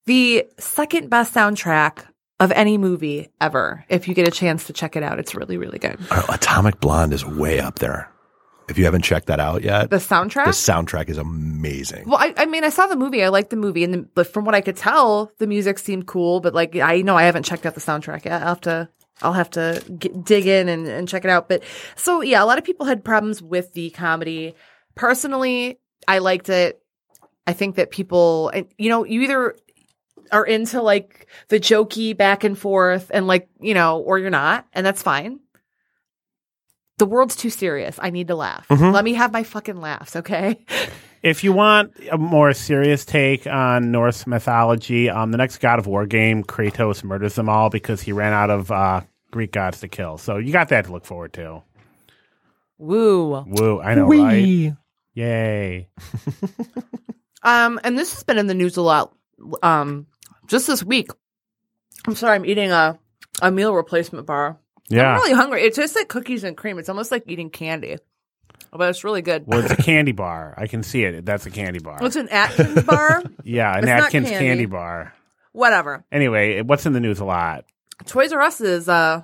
the second best soundtrack of any movie ever. If you get a chance to check it out, it's really, really good. Uh, Atomic Blonde is way up there. If you haven't checked that out yet, The soundtrack. the soundtrack is amazing. Well, I, I mean, I saw the movie. I liked the movie, and the, but from what I could tell, the music seemed cool. But like, I know I haven't checked out the soundtrack yet. I'll have to, I'll have to get, dig in and, and check it out. But so yeah, a lot of people had problems with the comedy. Personally, I liked it. I think that people, you know, you either are into like the jokey back and forth, and like you know, or you're not, and that's fine. The world's too serious. I need to laugh. Let me have my fucking laughs, okay? If you want a more serious take on Norse mythology, um, the next God of War game, Kratos murders them all because he ran out of uh, Greek gods to kill. So you got that to look forward to. Woo. Woo! I know, right? Yay! Um, and this has been in the news a lot. Um, just this week. I'm sorry, I'm eating a a meal replacement bar. Yeah. I'm really hungry. It tastes like cookies and cream. It's almost like eating candy, but it's really good. Well, it's a candy bar. I can see it. That's a candy bar. It's an Atkins bar. yeah, an it's Atkins candy. candy bar. Whatever. Anyway, what's in the news a lot? Toys R Us is uh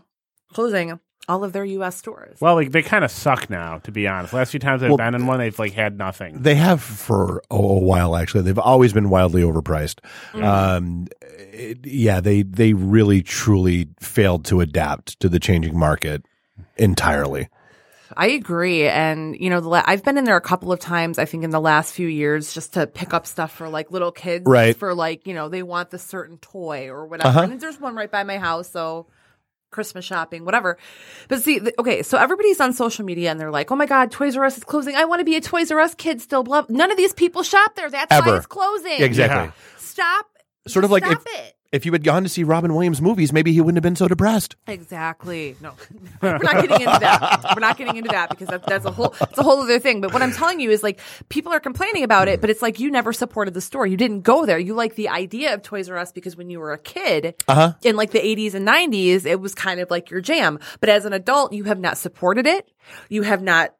closing all of their U.S. stores. Well, like they kind of suck now, to be honest. Last few times I've Well- been in one, they've like had nothing. They have for a, a while actually. They've always been wildly overpriced. Um, it- yeah, they they really truly failed to adapt to the changing market entirely. I agree, and you know, the la- I've been in there a couple of times. I think in the last few years, just to pick up stuff for like little kids, Right. For like you know, they want the certain toy or whatever. Uh-huh. And there's one right by my house, so Christmas shopping, whatever. But see, th- okay, so everybody's on social media and they're like, "Oh my God, Toys R Us is closing. I want to be a Toys R Us kid still." Blah. None of these people shop there. That's why it's closing. Exactly. Yeah. Stop. Sort of like Stop if, it. If you had gone to see Robin Williams movies, maybe he wouldn't have been so depressed. Exactly. No, we're not getting into that. We're not getting into that because that, that's a whole, it's a whole other thing. But what I'm telling you is like people are complaining about it, but it's like you never supported the store. You didn't go there. You like the idea of Toys R Us because when you were a kid Uh-huh. in like the 80s and 90s, it was kind of like your jam. But as an adult, you have not supported it. You have not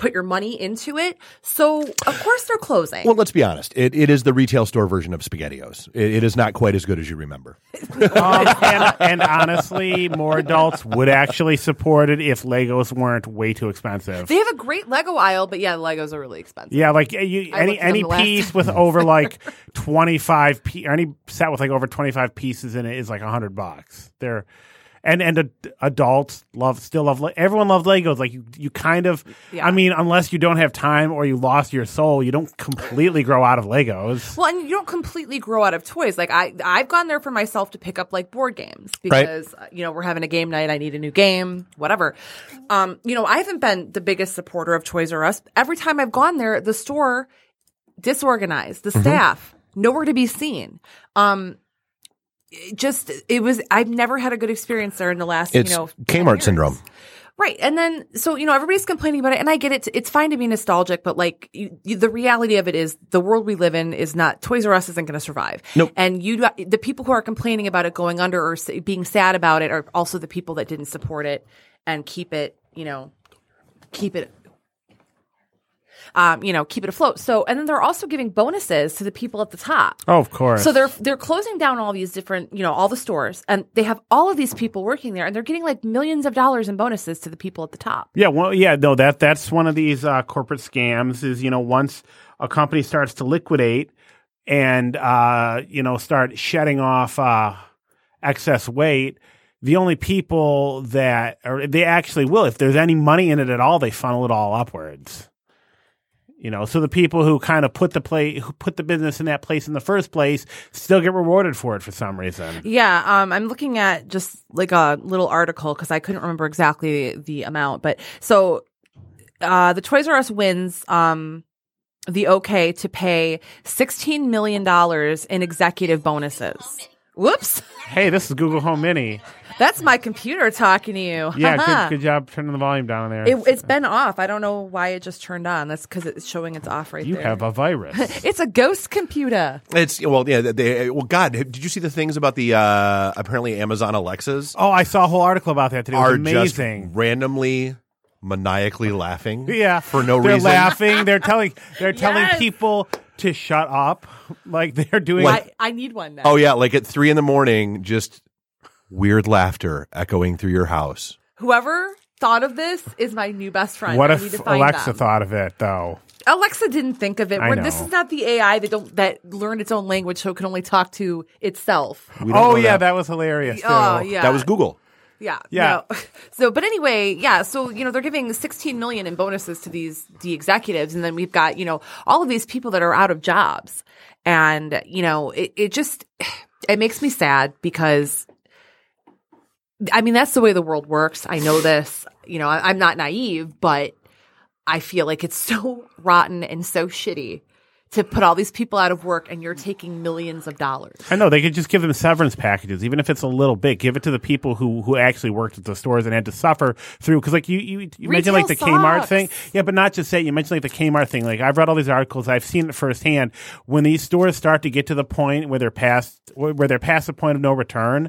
put your money into it. So of course they're closing. Well, let's be honest. It, it is the retail store version of SpaghettiOs. It, it is not quite as good as you remember. Um, and, and honestly, more adults would actually support it if Legos weren't way too expensive. they have a great Lego aisle, but yeah, Legos are really expensive. Yeah, like uh, you, any looked at them any piece with over like twenty five, pe- or any set with like over twenty five pieces in it is like a hundred bucks. They're and and ad- adults love still love Le- everyone loves Legos. Like you, you kind of. Yeah. I mean, unless you don't have time or you lost your soul, you don't completely grow out of Legos. Well, and you don't completely grow out of toys. Like I, I've gone there for myself to pick up like board games because uh, you know we're having a game night. I need a new game, whatever. Um, you know, I haven't been the biggest supporter of Toys R Us. Every time I've gone there, the store disorganized, Mm-hmm. the staff nowhere to be seen. Um, just it was. I've never had a good experience there in the last It's you know 10 Kmart syndrome. Right. And then, so, you know, everybody's complaining about it. And I get it. It's fine to be nostalgic, but like you, you, the reality of it is the world we live in is not, Toys R Us isn't going to survive. Nope. And you, the people who are complaining about it going under or being sad about it are also the people that didn't support it and keep it, you know, keep it. Um, you know, keep it afloat. So, and then they're also giving bonuses to the people at the top. Oh, of course. So they're they're closing down all these different, you know, all the stores, and they have all of these people working there, and they're getting like millions of dollars in bonuses to the people at the top. Yeah, well, yeah, no, that that's one of these uh, corporate scams. Is you know once a company starts to liquidate and uh, you know start shedding off uh, excess weight, the only people that or they actually will, if there's any money in it at all, they funnel it all upwards. You know, so the people who kind of put the play, who put the business in that place in the first place, still get rewarded for it for some reason. Yeah, um, I'm looking at just like a little article because I couldn't remember exactly the amount, but so uh, the Toys R Us wins um, the okay to pay 16 million dollars in executive bonuses. Whoops, Hey, this is Google Home Mini. that's my computer talking to you. Yeah, good, good job turning the volume down there. It, it's been off. I don't know why it just turned on. That's because it's showing it's off right you there. You have a virus. it's a ghost computer. It's well, yeah. They, well, God, did you see the things about the uh, apparently Amazon Alexas Oh, I saw a whole article about that today. It was are amazing. just randomly maniacally laughing? yeah, for no they're reason. laughing. They're telling they're telling people to shut up. Like they're doing. I, I need one now. Oh yeah, like at three in the morning, just weird laughter echoing through your house. Whoever thought of this is my new best friend. what I if need to find Alexa them. thought of it though? Alexa didn't think of it. I We're- This know. is not the AI that don't that learned its own language, so it can only talk to itself. We don't Oh know yeah, that. that was hilarious. Oh, too. Oh yeah, that was Google. Yeah, Yeah. no. So, but anyway, yeah. So you know they're giving 16 million in bonuses to these the executives, and then we've got you know all of these people that are out of jobs, and you know it, it just it makes me sad because. I mean, that's the way the world works. I know this. You know, I, I'm not naive, but I feel like it's so rotten and so shitty to put all these people out of work and you're taking millions of dollars. I know they could just give them severance packages, even if it's a little bit. Give it to the people who who actually worked at the stores and had to suffer through. Because like you you, you mentioned like the Retail Kmart thing, yeah, but not just that. You mentioned like the Kmart thing. Like I've read all these articles, I've seen it firsthand. When these stores start to get to the point where they're past where they're past the point of no return,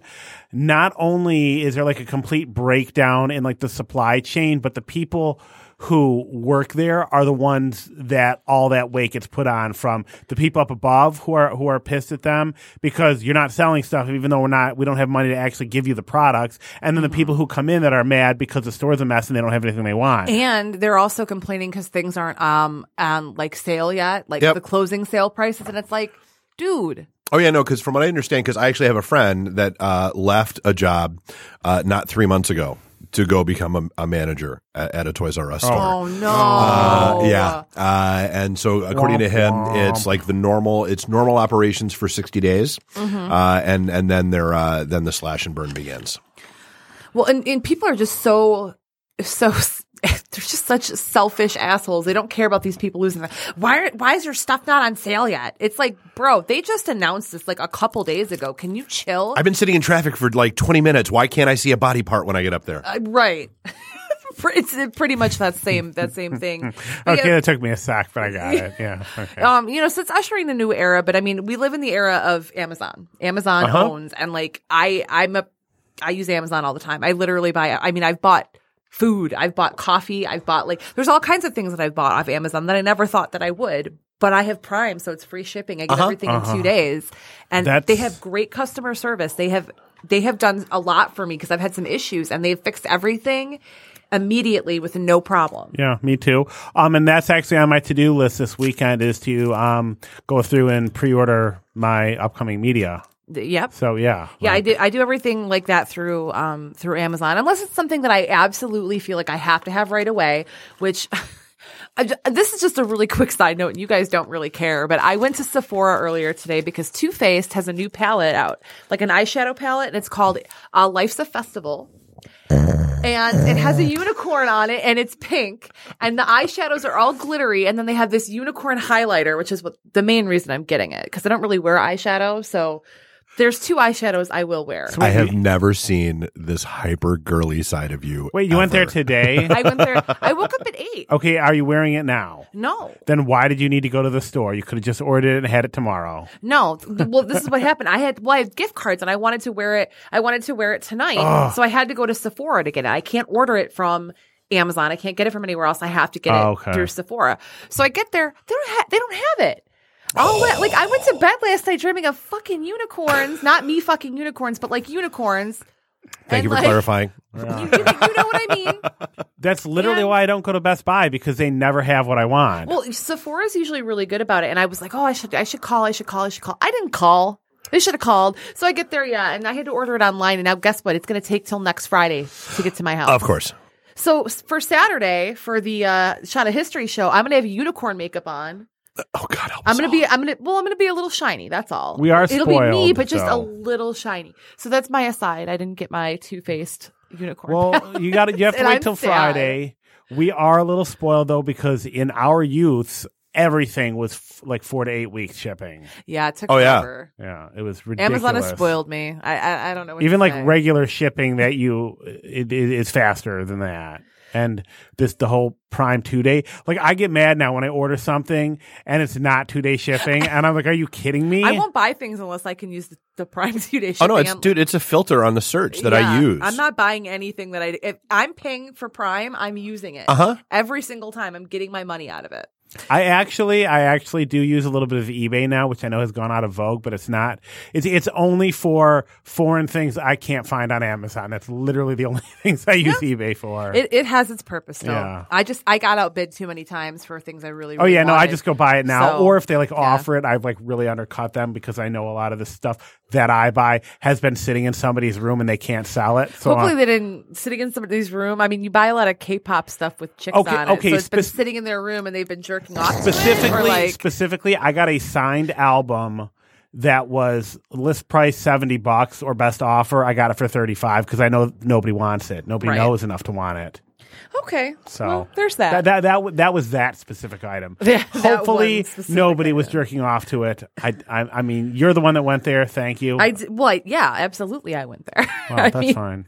not only is there like a complete breakdown in like the supply chain, but the people who work there are the ones that all that weight gets put on from the people up above who are who are pissed at them because you're not selling stuff even though we're not we don't have money to actually give you the products and then the people who come in that are mad because the store's a mess and they don't have anything they want. And they're also complaining because things aren't um on like sale yet, like Yep. the closing sale prices, and it's like, dude, Oh yeah, no, because from what I understand, because I actually have a friend that uh, left a job uh, not three months ago to go become a, a manager at, at a Toys R Us store. oh no, Uh, yeah, uh, and so according to him, it's like the normal. It's normal operations for sixty days, Mm-hmm. uh, and and then there uh, then the slash and burn begins. Well, and, and people are just so so they're just such selfish assholes. They don't care about these people losing. Their, why? Are, why is your stuff not on sale yet? It's like, bro, they just announced this like a couple days ago. Can you chill? I've been sitting in traffic for like 20 minutes. Why can't I see a body part when I get up there? Uh, right. it's pretty much that same that same thing. Okay, Yeah. that took me a sec, but I got it. Yeah. Okay. Um, you know, so it's ushering a new era, but I mean, we live in the era of Amazon. Amazon Uh-huh. owns, and like I, I'm a, I use Amazon all the time. I literally buy. I mean, I've bought food, I've bought coffee, I've bought like there's all kinds of things that I've bought off Amazon that I never thought that I would. But I have Prime, so it's free shipping. I get everything in two days, and Uh-huh. That's- they have great customer service. They have they have done a lot for me because I've had some issues, and they've fixed everything immediately with no problem. Yeah, me too. Um, and that's actually on my to-do list this weekend is to um go through and pre-order my upcoming media. Yep. So yeah, Yeah, I do. I do everything like that through um through Amazon, unless it's something that I absolutely feel like I have to have right away. Which I this is just a really quick side note, and you guys don't really care. But I went to Sephora earlier today because Too Faced has a new palette out, like an eyeshadow palette, and it's called uh, Life's a Festival. And it has a unicorn on it, and it's pink. And the eyeshadows are all glittery, and then they have this unicorn highlighter, which is what the main reason I'm getting it because I don't really wear eyeshadow. So there's two eyeshadows I will wear. I have never seen this hyper girly side of you. Wait, you went there ever. today? I went there. I woke up at eight. okay, are you wearing it now? No, Then why did you need to go to the store? You could have just ordered it and had it tomorrow. no. Well, this is what happened. I had well, I had gift cards, and I wanted to wear it. I wanted to wear it tonight, so I had to go to Sephora to get it. I can't order it from Amazon. I can't get it from anywhere else. I have to get it Oh, okay. through Sephora. So I get there. They don't. Ha- they don't have it. Oh, like I went to bed last night dreaming of fucking unicorns. Not me fucking unicorns, but like unicorns. Thank And, you for like, clarifying. You, you- you know what I mean? That's literally And- why I don't go to Best Buy because they never have what I want. Well, Sephora's usually really good about it, and I was like, oh, I should, I should call, I should call, I should call. I didn't call. I should have called. So I get there, yeah, and I had to order it online. And now, guess what? It's going to take till next Friday to get to my house. Of course. So for Saturday, for the uh, Shot of History show, I'm going to have unicorn makeup on. Oh God, help I'm us going all. to be, I'm going to, well, I'm going to be a little shiny. That's all. We are It'll be me, but just a little shiny. So that's my aside. I didn't get my Too Faced unicorn. Well, you got to you have to wait I'm till sad. Friday. We are a little spoiled though because in our youths, everything was f- like four to eight weeks shipping. yeah, it took Oh, yeah. forever. Yeah, it was ridiculous. Amazon has spoiled me. I, I, I don't know. What Even to like say. regular shipping that you it, it is faster than that. And this the whole Prime two day. Like I get mad now when I order something and it's not two day shipping, and I'm like, "Are you kidding me?" I won't buy things unless I can use the, the Prime two day shipping Oh no, it's I'm- dude, it's a filter on the search that I use. I'm not buying anything that I. If I'm paying for Prime, I'm using it. Uh-huh. Every single time, I'm getting my money out of it. I actually, I actually do use a little bit of eBay now, which I know has gone out of vogue, but it's not. It's it's only for foreign things I can't find on Amazon. That's literally the only things I use eBay for. It it has its purpose though. Yeah. I just I got outbid too many times for things I really. oh really yeah, no, I just go buy it now. So, or if they like yeah. offer it, I've like really undercut them because I know a lot of the stuff that I buy has been sitting in somebody's room and they can't sell it. So Hopefully uh, they didn't sitting in somebody's room. I mean, you buy a lot of K-pop stuff with chicks Okay, on it, okay, so it's been sitting in their room and they've been jerking off. it, or specifically, like specifically, I got a signed album that was list price 70 bucks or best offer. I got it for 35 because I know nobody wants it. Nobody Right. knows enough to want it. Okay, So well, there's that. That that that, w- that was that specific item. That Hopefully, specific nobody was jerking off to it. I, I I mean, you're the one that went there. Thank you. I d- well, I- yeah, absolutely. I went there. Well, that's mean, fine.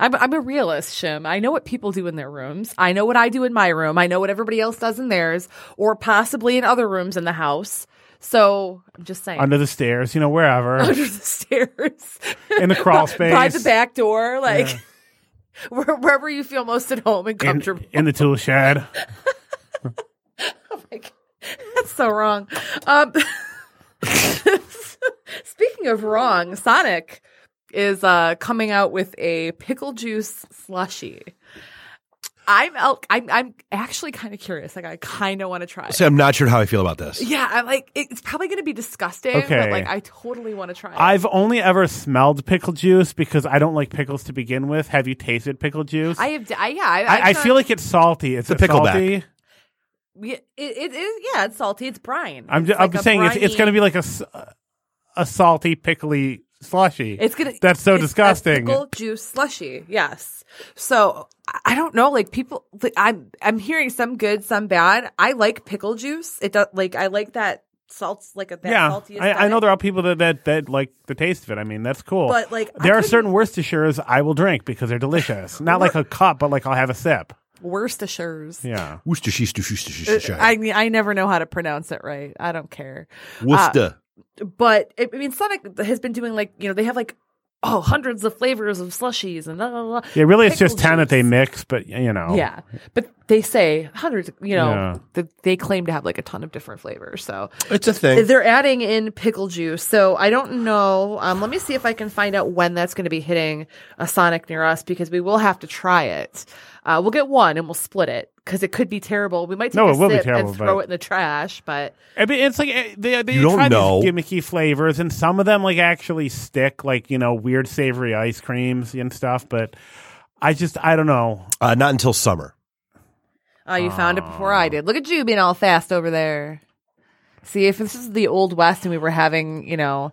I'm I'm a realist, Shim. I know what people do in their rooms. I know what I do in my room. I know what everybody else does in theirs, or possibly in other rooms in the house. So I'm just saying. Under the stairs, you know, wherever Under the stairs, in the crawl space. by space, the back door, like where, wherever you feel most at home and in, comfortable. in the tool shed. Like, that's so wrong. Um, speaking of wrong, Sonic is uh, coming out with a pickle juice slushy. I'm el- I'm, I'm actually kind of curious. Like, I kind of want to try. it. So I'm not sure how I feel about this. Yeah, I'm like, it's probably going to be disgusting, Okay. but like, I totally want to try it. I've only ever smelled pickle juice because I don't like pickles to begin with. Have you tasted pickle juice? I have, I, yeah, I, I, I feel like it's salty. It's a pickleback. salty. Yeah, it, it is. Yeah, it's salty. It's brine. I'm It's just, I'm like a saying it's, it's going to be like a, a salty, pickly slushy. It's gonna. That's so it's disgusting. pickle juice slushy. Yes. So I- I don't know. Like people, like, I'm I'm hearing some good, some bad. I like pickle juice. It does like I like that salts like a that yeah, salty. I, I know there are people that, that that like the taste of it. I mean, that's cool. But, like, I there are certain Worcestershires I will drink because they're delicious. Not like a cup, but like I'll have a sip. Worcestershires. Yeah. Worcestershire. Uh, I mean, I never know how to pronounce it right. I don't care. Uh, Worcester. But I I mean, Sonic has been doing like you know they have like oh hundreds of flavors of slushies and blah, blah, blah. Yeah, really, it's just Pickle ten that they mix, but you know. Yeah, but they say hundreds. You know, Yeah. th- they claim to have like a ton of different flavors. So it's a thing. they're adding in pickle juice. So I don't know. Um, let me see if I can find out when that's going to be hitting a Sonic near us because we will have to try it. Uh, we'll get one and we'll split it because it could be terrible. We might take No, a it will be sip terrible, and throw but- it in the trash. But I mean, it's like eh, they, they You don't try know. these gimmicky flavors, and some of them like actually stick, like you know, weird savory ice creams and stuff. But I just, I don't know. Uh, not until summer. Oh, you found it before I did. Look at you being all fast over there. See, if this is the old west and we were having, you know,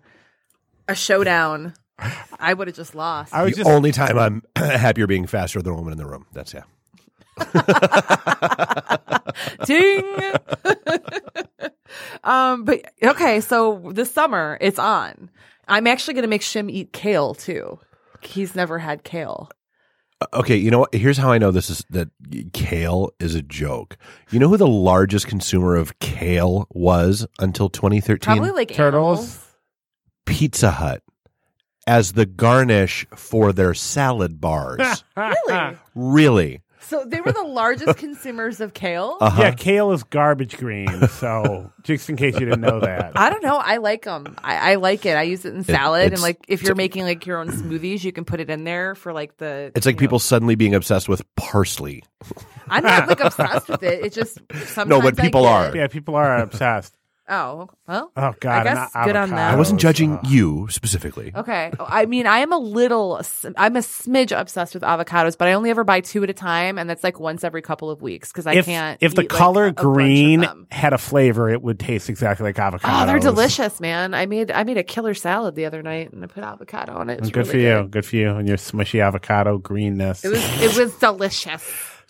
a showdown, I would have just lost. I was the just only time I'm happier being faster than the woman in the room. That's yeah. Ding. um, but okay, so this summer it's on. I'm actually going to make Shim eat kale too. He's never had kale. Okay, you know what? Here's how I know this is that kale is a joke. You know who the largest consumer of kale was until 2013? Probably like Turtles? animals. Pizza Hut as the garnish for their salad bars. Really? really? So they were the largest consumers of kale. Uh-huh. yeah, kale is garbage green. So just in case you didn't know that, I don't know. I like them. I, I like it. I use it in salad, and like if you're making like your own smoothies, you can put it in there for like the. It's like know- people suddenly being obsessed with parsley. I'm not like obsessed with it. It's just sometimes no, but I people get- are. yeah, people are obsessed. Oh well. Oh God, I and guess good on them. I wasn't judging Ugh. you specifically. Okay. Oh, I mean, I am a little, I'm a smidge obsessed with avocados, but I only ever buy two at a time, and that's like once every couple of weeks because I if can't. if the eat, like, color a- a bunch of green them. had a flavor, it would taste exactly like avocado. Oh, they're delicious, man! I made I made a killer salad the other night, and I put avocado on it. It's Good really for you. Good for you and your smushy avocado greenness. It was it was delicious.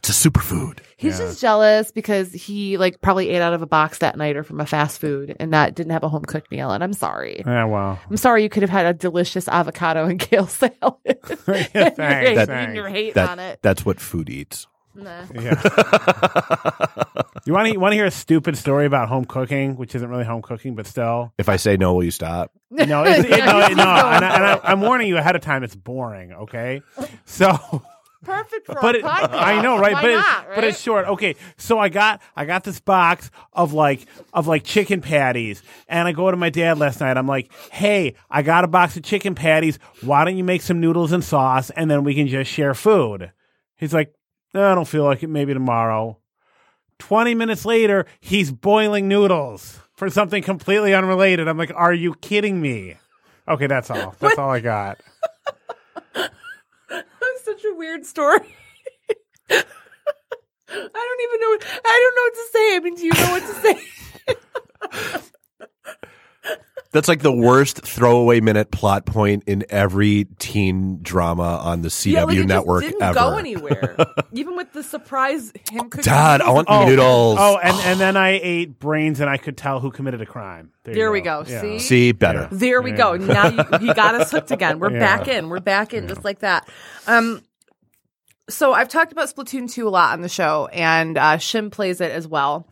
It's a superfood. He's just jealous because he like probably ate out of a box that night or from a fast food and that didn't have a home cooked meal. And I'm sorry. yeah, well, I'm sorry you could have had a delicious avocado and kale salad. thanks, You're thanks. hating- You're hating on That it. that's what food eats. Nah. Yeah. you want to want to hear a stupid story about home cooking, which isn't really home cooking, but still. If I say no, will you stop? No, it's, it, no, no, and, I, and I, I'm warning you ahead of time. It's boring. Okay, so. Perfect for but a it, podcast. I know, right? Why but not, but it's short. Okay, so I got I got this box of like of like chicken patties, and I go to my dad last night. I'm like, hey, I got a box of chicken patties. Why don't you make some noodles and sauce, and then we can just share food? He's like, no, I don't feel like it. Maybe tomorrow. Twenty minutes later, he's boiling noodles for something completely unrelated. I'm like, are you kidding me? Okay, that's all. That's all I got. Such a weird story. I don't even know. I don't know what to say. I mean, do you know what to say? That's like the worst throwaway minute plot point in every teen drama on the CW yeah, like it network just didn't ever. go anywhere. Even with the surprise him cooking. Dad, I want Oh, noodles. Oh, and, and then I ate brains, and I could tell who committed a crime. There, you There we go. Yeah. See? See, better. There we go. Now you, you got us hooked again. We're Yeah. back in. We're back in just like that. Um, so I've talked about Splatoon 2 a lot on the show, and uh, Shim plays it as well.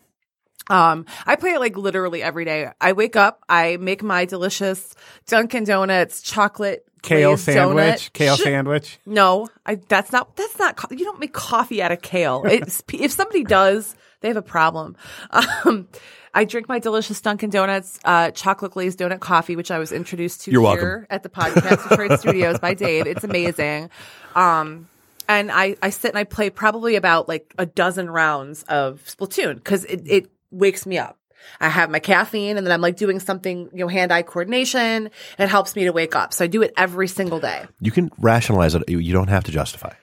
Um, I play it like literally every day. I wake up, I make my delicious Dunkin' Donuts chocolate Kale sandwich. donut. Kale Sh- sandwich. No, I, that's not. That's not. co- You don't make coffee out of kale. It's, if somebody does, they have a problem. Um, I drink my delicious Dunkin' Donuts uh, chocolate glazed donut coffee, which I was introduced to You're here welcome. at the podcast Detroit Studios by Dave. It's amazing. Um, and I, I sit and I play probably about like a dozen rounds of Splatoon because it, it wakes me up. I have my caffeine and then I'm like doing something, you know, hand eye coordination. And it helps me to wake up. So I do it every single day. You can rationalize it. You- You don't have to justify.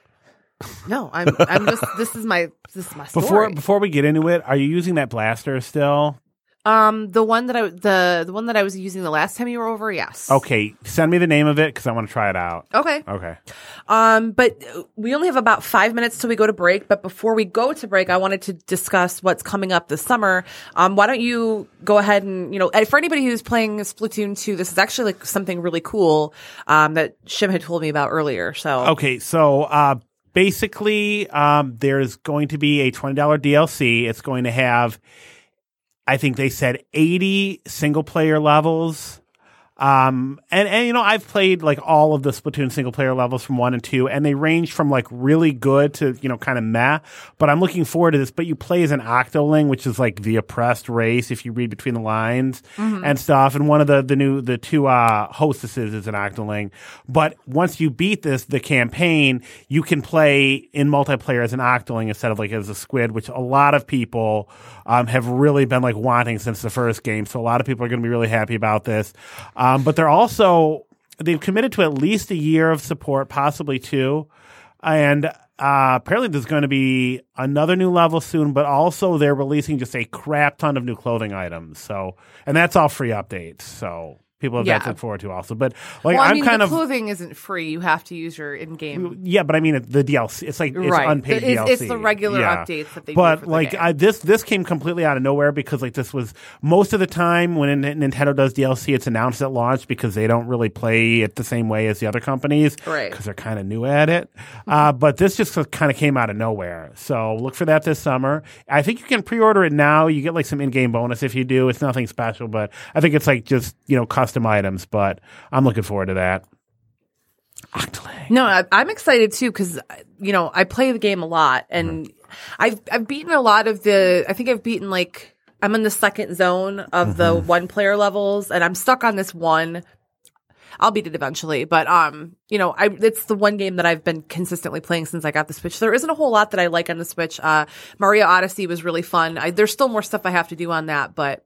No, I'm I'm just this is my this is my story. Before before we get into it, are you using that blaster still? Um, the one that I the the one that I was using the last time you were over, yes. Okay, send me the name of it because I want to try it out. Okay. Okay. Um, but we only have about five minutes till we go to break. But before we go to break, I wanted to discuss what's coming up this summer. Um, why don't you go ahead and you know, for anybody who's playing Splatoon two, this is actually like something really cool um, that Shim had told me about earlier. So Okay, so uh, basically, um, there's going to be a twenty dollar DLC. It's going to have, I think they said eighty single player levels. Um, and, and you know, I've played like all of the Splatoon single player levels from one and two, and they range from like really good to, you know, kind of meh. But I'm looking forward to this. But you play as an Octoling, which is like the oppressed race if you read between the lines and stuff. And one of the, the new, the two, uh, hostesses is an Octoling. But once you beat this, the campaign, you can play in multiplayer as an Octoling instead of like as a squid, which a lot of people, um, have really been like wanting since the first game. So a lot of people are going to be really happy about this. Um, but they're also they've committed to at least a year of support, possibly two, and uh, apparently there's going to be another new level soon. But also they're releasing just a crap ton of new clothing items. So and that's all free updates. So people have that Yeah. to look forward to also. But like well, I I'm mean, kind the of clothing isn't free. You have to use your in-game. yeah, but I mean the DLC. It's like it's Right. unpaid It's- DLC. it's the regular Yeah. updates that they do But like game. I, this, this came completely out of nowhere because like this was most of the time when Nintendo does DLC, it's announced at launch because they don't really play it the same way as the other companies, Right. Because they're kind of new at it. Uh, but this just kind of came out of nowhere. So look for that this summer. I think you can pre-order it now. You get like some in-game bonus if you do. It's nothing special, but I think it's like just you know custom items. But I'm looking forward to that. Octoling. No, I, I'm excited too because you know I play the game a lot, and I've I've beaten a lot of the. I think I've beaten like I'm in the second zone of the one player levels, and I'm stuck on this one. I'll beat it eventually, but um, you know, I it's the one game that I've been consistently playing since I got the Switch. There isn't a whole lot that I like on the Switch. Uh, Mario Odyssey was really fun. I, there's still more stuff I have to do on that, but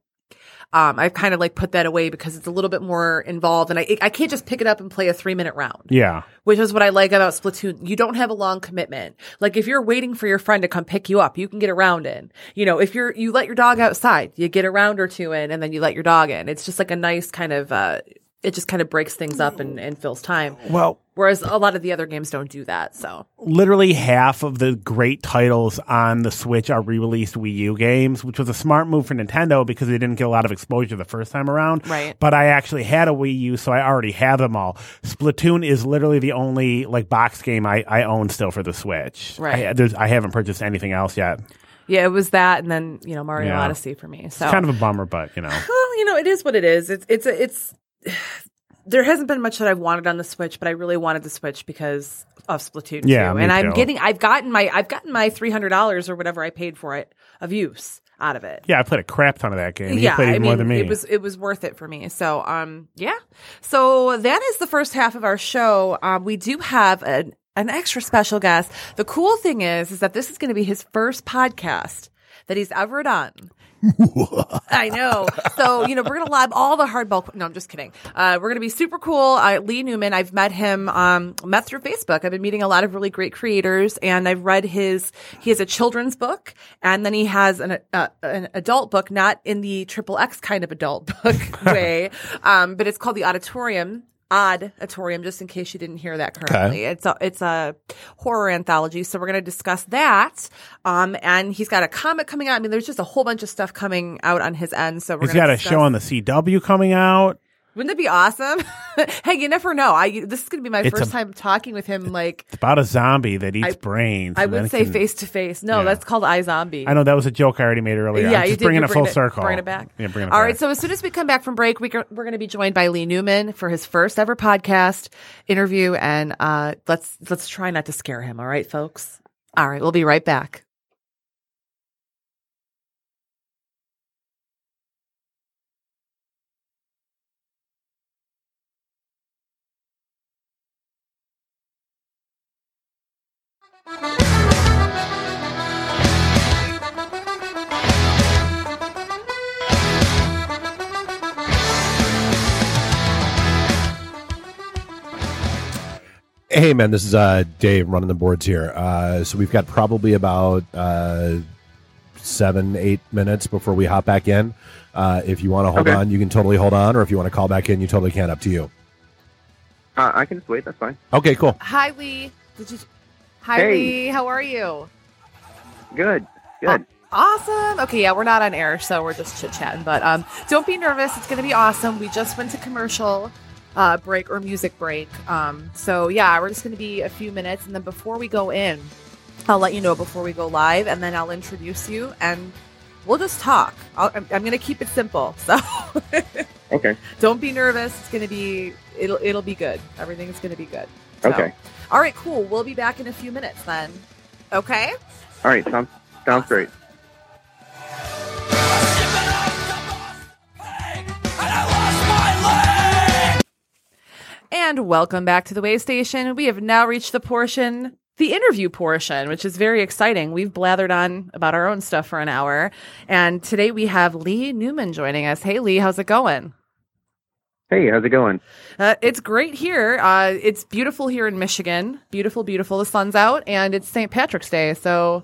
um, I've kind of like put that away because it's a little bit more involved, and I I can't just pick it up and play a three minute round Yeah. which is what I like about Splatoon. You don't have a long commitment. Like if you're waiting for your friend to come pick you up, you can get a round in. You know, if you're you let your dog outside, you get a round or two in, and then you let your dog in. It's just like a nice kind of. uh it just kind of breaks things up and, and fills time. Well, Whereas a lot of the other games don't do that. So literally half of the great titles on the Switch are re-released Wii U games, which was a smart move for Nintendo because they didn't get a lot of exposure the first time around. Right. But I actually had a Wii U, so I already have them all. Splatoon is literally the only like box game I, I own still for the Switch. Right. I, I haven't purchased anything else yet. yeah, it was that, and then you know Mario Yeah. Odyssey for me. So Kind of a bummer, but you know. well, you know, it is what it is. It's it's it's. There hasn't been much that I've wanted on the Switch, but I really wanted the Switch because of Splatoon Yeah, me and I'm too. getting, I've gotten my, I've gotten my three hundred dollars or whatever I paid for it of use out of it. Yeah, I played a crap ton of that game. You yeah, played I mean, more than me. it was it was worth it for me. So, um, yeah. So that is the first half of our show. Um, we do have an an extra special guest. The cool thing is, is that this is going to be his first podcast that he's ever done. I know. So, you know, we're going to lob all the hardball. No, I'm just kidding. Uh, we're going to be super cool. Uh, Lee Newman, I've met him, um, met through Facebook. I've been meeting a lot of really great creators and I've read his, he has a children's book and then he has an, uh, an adult book, not in the triple X kind of adult book way. Um, but it's called The Auditorium. Auditorium, just in case you didn't hear that correctly. It's a it's a horror anthology, so we're going to discuss that. Um, and he's got a comic coming out. I mean, there's just a whole bunch of stuff coming out on his end. So we're He's gonna got a show on the CW coming out. Wouldn't it be awesome? hey, you never know. I this is going to be my It's first a- time talking with him. Like It's about a zombie that eats I- brains. I would say face to face. No, Yeah. that's called iZombie. I know that was a joke I already made earlier. Yeah, I'm you just did. bringing You're it full bringing circle. Bring it back. Yeah, bringing it All back. right. So as soon as we come back from break, we we're going to be joined by Lee Newman for his first ever podcast interview, and uh, let's let's try not to scare him. All right, folks. All right, we'll be right back. Hey, man, this is uh, Dave running the boards here. Uh, so we've got probably about uh, seven, eight minutes before we hop back in. Uh, if you want to hold Okay. on, you can totally hold on, or if you want to call back in, you totally can. Up to you. Uh, I can just wait. That's fine. Okay, cool. Hi, Lee. Did you? Hi, Hey. Lee. How are you? Good. Good. Awesome. Okay, yeah, we're not on air, so we're just chit chatting. But um, don't be nervous. It's going to be awesome. We just went to commercial uh, break or music break. Um, so yeah, we're just going to be a few minutes, and then before we go in, I'll let you know before we go live, and then I'll introduce you, and we'll just talk. I'll, I'm, I'm going to keep it simple. So Okay. don't be nervous. It's going to be it'll it'll be good. Everything's going to be good. So- Okay. All right. Cool. We'll be back in a few minutes then. Okay. All right. Sounds sounds great. And welcome back to the Way Station. We have now reached the portion, the interview portion, which is very exciting. We've blathered on about our own stuff for an hour. And today we have Lee Newman joining us. Hey, Lee, how's it going? Hey, how's it going? Uh, it's great here. Uh, it's beautiful here in Michigan. Beautiful, beautiful. The sun's out and it's St. Patrick's Day. So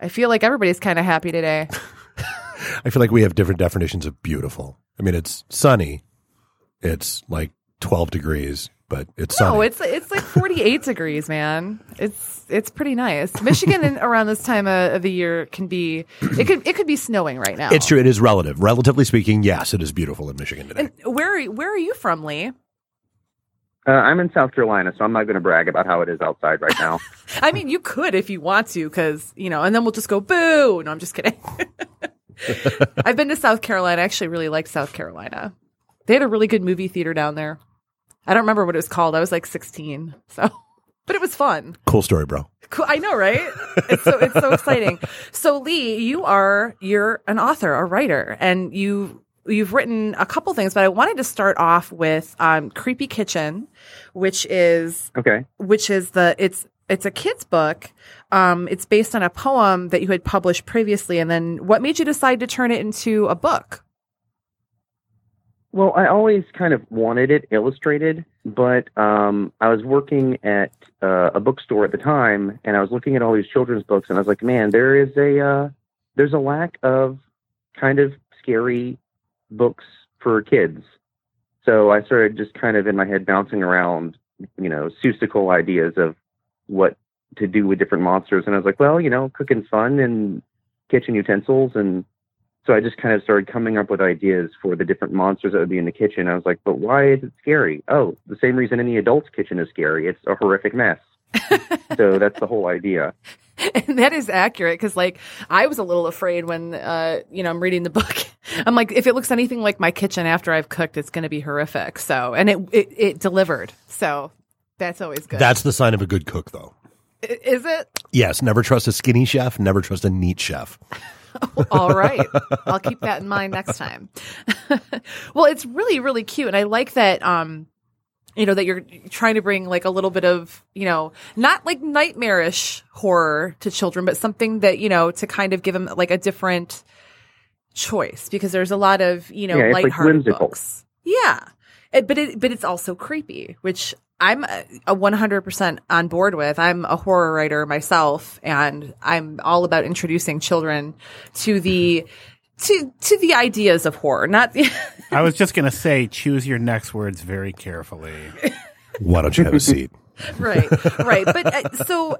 I feel like everybody's kind of happy today. I feel like we have different definitions of beautiful. I mean, it's sunny. It's like 12 degrees, but it's sunny. No, it's it's like 48 degrees, man. It's it's pretty nice. Michigan in, around this time of, of the year can be it could it could be snowing right now. It's true. It is relative. Relatively speaking, yes, it is beautiful in Michigan today. And where are, where are you from, Lee? Uh, I'm in South Carolina, so I'm not going to brag about how it is outside right now. I mean, you could if you want to, because you know, and then we'll just go boo. No, I'm just kidding. I've been to South Carolina. I actually really liked South Carolina. They had a really good movie theater down there. I don't remember what it was called. I was like 16, so but it was fun. cool story, bro. Cool. I know, right? It's so it's so exciting. So Lee, you are you're an author, a writer, and you you've written a couple things, but I wanted to start off with um, Creepy Kitchen, which is Okay. which is the it's it's a kid's book. Um, it's based on a poem that you had published previously, and then what made you decide to turn it into a book? Well, I always kind of wanted it illustrated, but um, I was working at uh, a bookstore at the time, and I was looking at all these children's books, and I was like, man, there is a uh, there's a lack of kind of scary books for kids. So I started just kind of in my head bouncing around, you know, Seussical ideas of what to do with different monsters, and I was like, well, you know, cooking's fun and kitchen utensils and so I just kind of started coming up with ideas for the different monsters that would be in the kitchen. I was like, but why is it scary? Oh, the same reason any adult's kitchen is scary. It's a horrific mess. so that's the whole idea. And that is accurate because, like, I was a little afraid when, uh, you know, I'm reading the book. I'm like, if it looks anything like my kitchen after I've cooked, it's going to be horrific. So, and it, it it delivered. So that's always good. That's the sign of a good cook, though. I- is it? Yes, never trust a skinny chef, never trust a neat chef. All right. I'll keep that in mind next time. well, it's really, really cute. And I like that, um, you know, that you're trying to bring like a little bit of, you know, not like nightmarish horror to children, but something that, you know, to kind of give them like a different choice because there's a lot of, you know, Yeah, it's, like, books. Yeah. It- but it, but it's also creepy, which I'm a a 100% on board with. I'm a horror writer myself and I'm all about introducing children to the to to the ideas of horror, not the I was just gonna say, choose your next words very carefully. Why don't you have a seat? right, right. But uh, so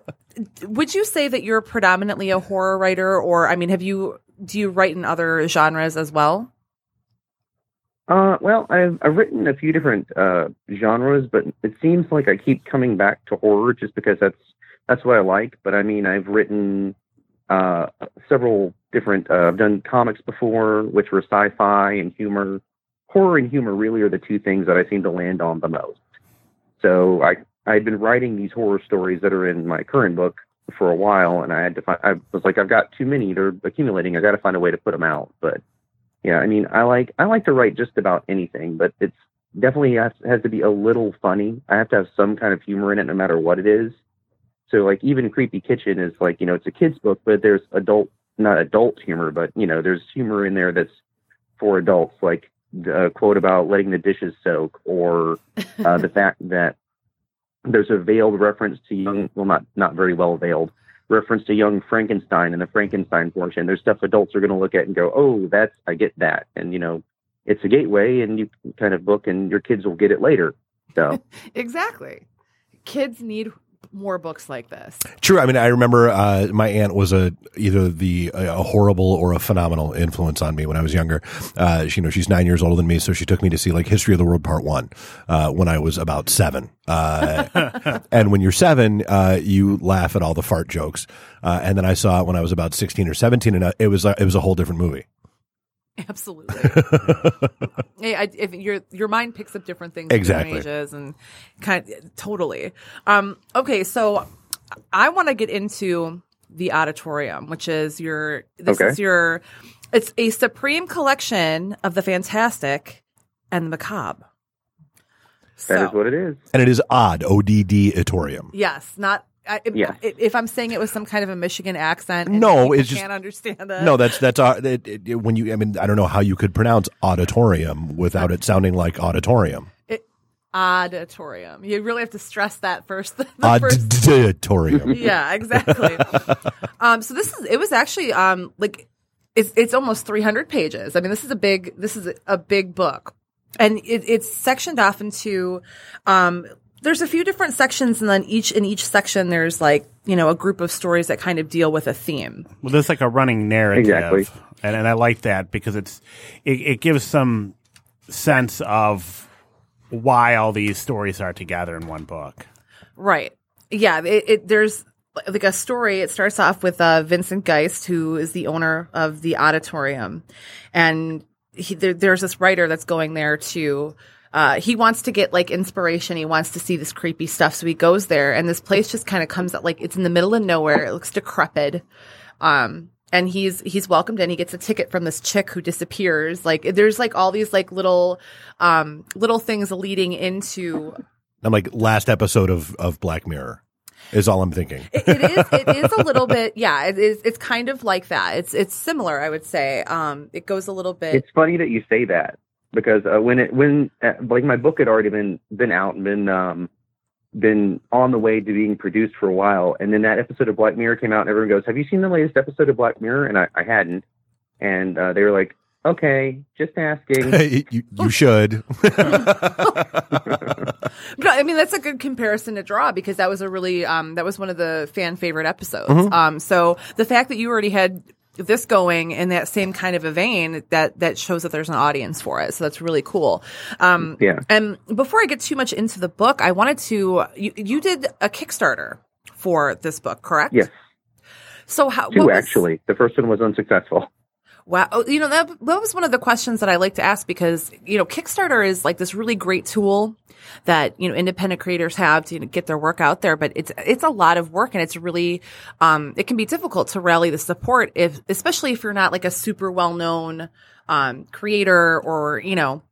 would you say that you're predominantly a horror writer or I mean, have you do you write in other genres as well? Uh, well, I've, I've written a few different uh, genres, but it seems like I keep coming back to horror just because that's that's what I like. But I mean, I've written uh, several different. Uh, I've done comics before, which were sci-fi and humor. Horror and humor really are the two things that I seem to land on the most. So I I'd been writing these horror stories that are in my current book for a while, and I had to find. I was like, I've got too many; they're accumulating. I got to find a way to put them out, but yeah, I mean, I like I like to write just about anything, but it's definitely has, has to be a little funny. I have to have some kind of humor in it, no matter what it is. So, like, even Creepy Kitchen is like, you know, it's a kid's book, but there's adult, not adult humor, but you know, there's humor in there that's for adults, like the quote about letting the dishes soak, or uh, the fact that there's a veiled reference to young, well, not not very well veiled, reference to Young Frankenstein and the Frankenstein portion. There's stuff adults are going to look at and go, "Oh, that's I get that," and you know, it's a gateway, and you kind of book, and your kids will get it later. So exactly. Kids need more books like this. True. I mean, I remember uh, my aunt was a either the a horrible or a phenomenal influence on me when I was younger. Uh, you know, she's nine years older than me, so she took me to see like History of the World Part One uh, when I was about seven. Uh, and when you're seven, uh, you laugh at all the fart jokes. Uh, and then I saw it when I was about sixteen or seventeen, and it was it was a whole different movie. Absolutely. hey, I, if your your mind picks up different things exactly. different ages and kind of, totally. Um, okay, so I want to get into the Odditorium, which is your this Okay. is your it's a supreme collection of the fantastic and the macabre. that is So- what it is. And it is odd. O D D Itorium. Yes, not. I, if- Yeah. If I'm saying it with some kind of a Michigan accent, No, people it's just- can't understand that. No, that's that's uh, it, it, it- when you. I mean, I don't know how you could pronounce Odditorium without it sounding like auditorium. auditorium. You really have to stress that first. The first Auditorium. yeah, exactly. um, so this is it was actually um like it's it's almost 300 pages. I mean, this is a big this is a, a big book, and it, it's sectioned off into um. There's a few different sections, and then each in each section, there's like you know a group of stories that kind of deal with a theme. Well, there's like a running narrative, Exactly. and and I like that because it's it, it gives some sense of why all these stories are together in one book. Right. Yeah. It, it there's like a story. It starts off with uh, Vincent Geist, who is the owner of the Odditorium, and he, there, there's this writer that's going there to. Uh, he wants to get like inspiration. He wants to see this creepy stuff, so he goes there, and this place just kind of comes out like it's in the middle of nowhere. It looks decrepit. Um, and he's he's welcomed and He gets a ticket from this chick who disappears. Like there's like all these like little um little things leading into I'm like last episode of of Black Mirror is all I'm thinking. It, it is. It is a little bit. Yeah. It is. It's kind of like that. It's it's similar. I would say. Um, it goes a little bit. It's funny that you say that because uh, when it when uh, like my book had already been been out and been um been on the way to being produced for a while, and then that episode of Black Mirror came out, and everyone goes, "Have you seen the latest episode of Black Mirror?" And I, I hadn't, and uh, they were like, "Okay, just asking." you, you should. but I mean, that's a good comparison to draw because that was a really um that was one of the fan favorite episodes. Um, so the fact that you already had this going in that same kind of a vein that that shows that there's an audience for it. So that's really cool. Um, Yeah. And before I get too much into the book, I wanted to you you did a Kickstarter for this book, correct? Yes, So how two was- actually. The first one was unsuccessful. Wow. Oh, You know, that, that was one of the questions that I like to ask because, you know, Kickstarter is like this really great tool that, you know, independent creators have to you know, get their work out there, but it's, it's a lot of work and it's really, um, it can be difficult to rally the support if, especially if you're not like a super well known, um, creator or, you know,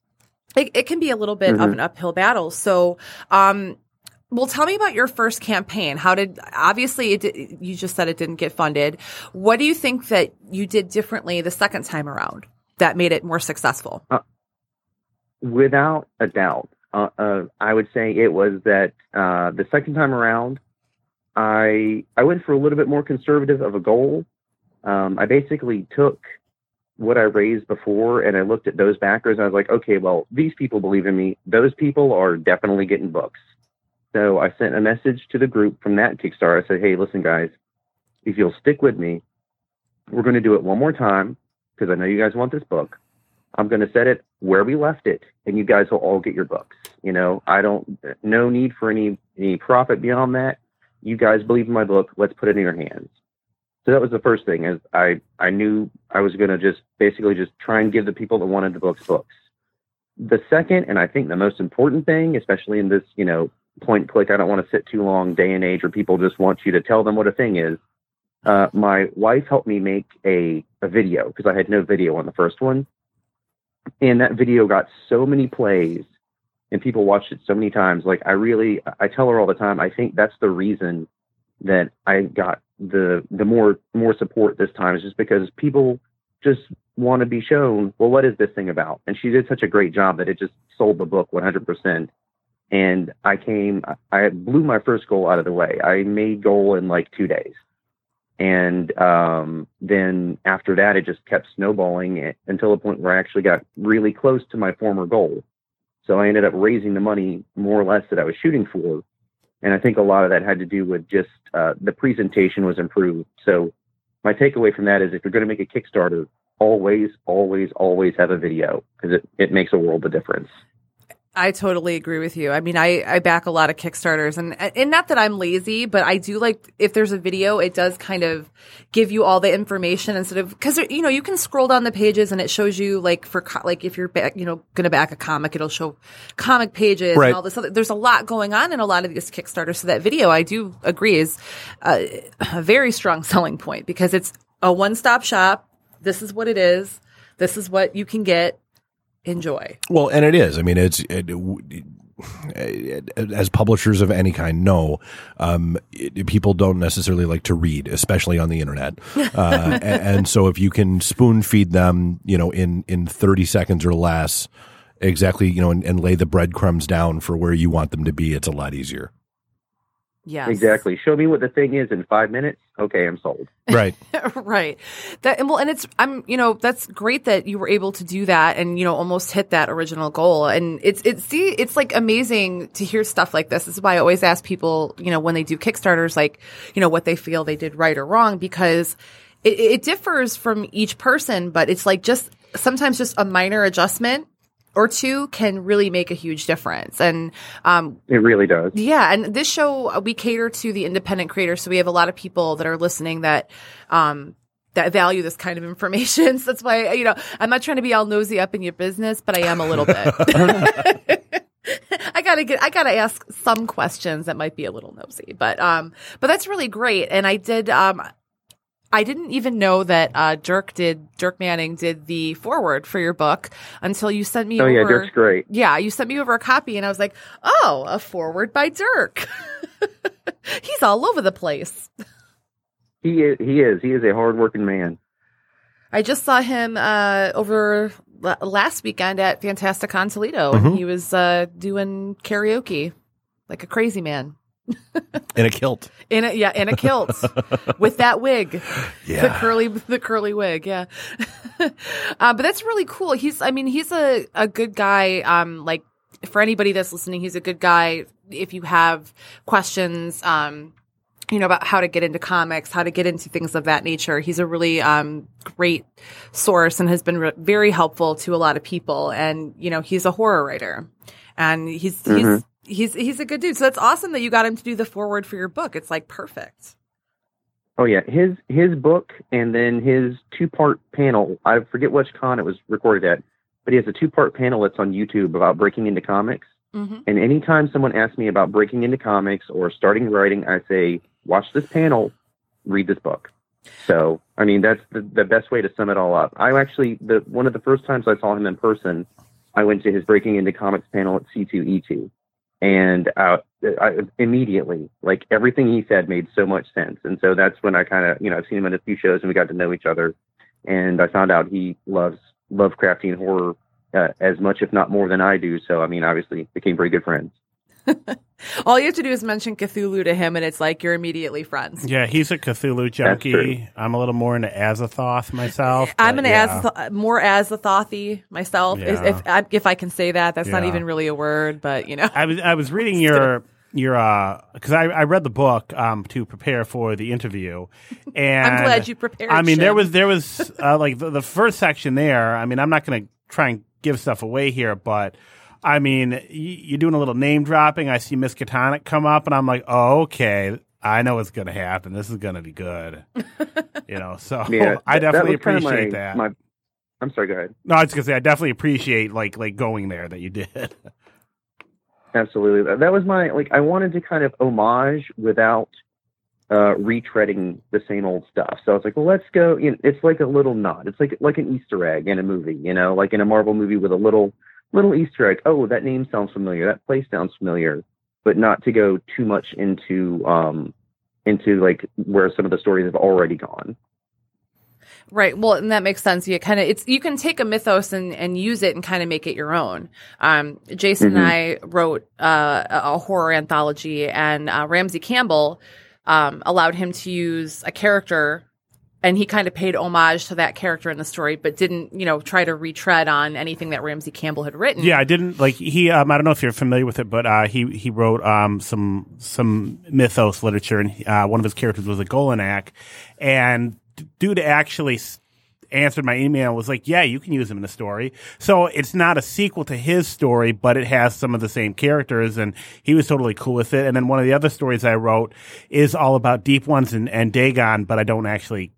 it, it can be a little bit of an uphill battle. So, um, well, tell me about your first campaign. How did obviously it you just said it didn't get funded. What do you think that you did differently the second time around that made it more successful? Without a doubt, uh, uh, I would say it was that uh, the second time around, I I went for a little bit more conservative of a goal. Um, I basically took what I raised before and I looked at those backers and I was like, okay, well, these people believe in me. Those people are definitely getting books. So I sent a message to the group from that Kickstarter. I said, hey, listen, guys, if you'll stick with me, we're going to do it one more time because I know you guys want this book. I'm going to set it where we left it, and you guys will all get your books. You know, I don't, no need for any any profit beyond that. You guys believe in my book. Let's put it in your hands. So that was the first thing. Is I I knew I was going to just basically just try and give the people that wanted the books books. The second, and I think the most important thing, especially in this you know point click, I don't want to sit too long day and age where people just want you to tell them what a thing is. Uh, my wife helped me make a, a video because I had no video on the first one. And that video got so many plays and people watched it so many times. Like I really, I tell her all the time, I think that's the reason that I got the, the more, more support this time is just because people just want to be shown, well, what is this thing about? And she did such a great job that it just sold the book 100%. And I came, I blew my first goal out of the way. I made goal in like two days. And um, then after that, it just kept snowballing until the point where I actually got really close to my former goal. So I ended up raising the money more or less that I was shooting for. And I think a lot of that had to do with just uh, the presentation was improved. So my takeaway from that is if you're going to make a Kickstarter, always, always, always have a video because it, it makes a world of difference. I totally agree with you. I mean, I, I back a lot of Kickstarters and, and not that I'm lazy, but I do like if there's a video, it does kind of give you all the information instead of, cause you know, you can scroll down the pages and it shows you like for, like if you're back, you know, going to back a comic, it'll show comic pages Right. and all this other, there's a lot going on in a lot of these Kickstarters. So that video I do agree is uh, a very strong selling point because it's a one stop shop. This is what it is. This is what you can get. Enjoy. Well, and it is. I mean, it's it, it, as publishers of any kind know, um, it, people don't necessarily like to read, especially on the internet. Uh, and, and so, if you can spoon feed them, you know, in in thirty seconds or less, exactly, you know, and, and lay the breadcrumbs down for where you want them to be, it's a lot easier. Yes. Exactly. Show me what the thing is in five minutes. Okay, I'm sold. Right. right. That and well, and it's I'm you know that's great that you were able to do that and you know almost hit that original goal. And it's it's see it's like amazing to hear stuff like this. This is why I always ask people you know when they do Kickstarters like you know what they feel they did right or wrong because it, it differs from each person, but it's like just sometimes just a minor adjustment or two can really make a huge difference. And um, It really does. yeah, and this show uh, we cater to the independent creators, so we have a lot of people that are listening that um that value this kind of information. So that's why you know I'm not trying to be all nosy up in your business, but I am a little bit. I gotta get I gotta ask some questions that might be a little nosy, but um but that's really great. And I did um I didn't even know that uh, Dirk did Dirk Manning did the forward for your book until you sent me Oh over. yeah, Dirk's great. Yeah, you sent me over a copy and I was like, oh, a forward by Dirk. He's all over the place. He is. He is. He is a hardworking man. I just saw him uh, over la- last weekend at Fantastic Fantasticon Toledo. Mhm. He was uh, doing karaoke like a crazy man. In a kilt. In a yeah, in a kilt with that wig, Yeah. the curly the curly wig. Yeah, uh, but that's really cool. He's I mean he's a a good guy. Um, like for anybody that's listening, he's a good guy. If you have questions, um, you know about how to get into comics, how to get into things of that nature, he's a really um great source and has been re- very helpful to a lot of people. And you know he's a horror writer, and he's he's Mhm. He's he's a good dude. So that's awesome that you got him to do the forward for your book. It's like perfect. Oh yeah, his his book and then his two part panel. I forget which con it was recorded at, but he has a two part panel that's on YouTube about breaking into comics. Mm-hmm. And anytime someone asks me about breaking into comics or starting writing, I say, watch this panel, read this book. So, I mean, that's the, the best way to sum it all up. I actually, the one of the first times I saw him in person, I went to his breaking into comics panel at C2E2. And uh, I, immediately, like everything he said made so much sense. And so that's when I kind of, you know, I've seen him in a few shows and we got to know each other. And I found out he loves Lovecraftian horror uh, as much, if not more, than I do. So, I mean, obviously, became very good friends. All you have to do is mention Cthulhu to him, and it's like you're immediately friends. Yeah, he's a Cthulhu junkie. I'm a little more into Azathoth myself. I'm but an yeah. as more as the thothy myself, if, Yeah. if I- if I can say that. That's not even really a word, but you know. I was I was reading your your uh because I, I read the book um to prepare for the interview and I'm glad you prepared. I mean there was there was uh, like the, the first section there I mean I'm not gonna try and give stuff away here but I mean you're doing a little name dropping I see Miskatonic come up and I'm like oh okay I know what's gonna happen this is gonna be good you know so Yeah, I that- that definitely kinda appreciate my- that My, I'm sorry. Go ahead. no I was gonna say I definitely appreciate like like going there that you did Absolutely. That- That was my like. I wanted to kind of homage without uh, retreading the same old stuff. So I was like, well, let's go. You know, it's like a little nod. It's like like an Easter egg in a movie. You know, like in a Marvel movie with a little little Easter egg. Oh, that name sounds familiar. That place sounds familiar. But not to go too much into um into like where some of the stories have already gone. Right. Well, and that makes sense. You kind of it's you can take a mythos and and use it and kind of make it your own. Um, Jason and I wrote uh, a a horror anthology, and uh, Ramsey Campbell. um, allowed him to use a character and he kind of paid homage to that character in the story, but didn't, you know, try to retread on anything that Ramsey Campbell had written. Yeah, I didn't like he. Um, I don't know if you're familiar with it, but uh, he he wrote um, some some mythos literature, and uh, one of his characters was Y'golonac, and dude actually answered my email was like, "Yeah, you can use him in the story." So it's not a sequel to his story, but it has some of the same characters, and he was totally cool with it. And then one of the other stories I wrote is all about Deep Ones and, and Dagon, but I don't actually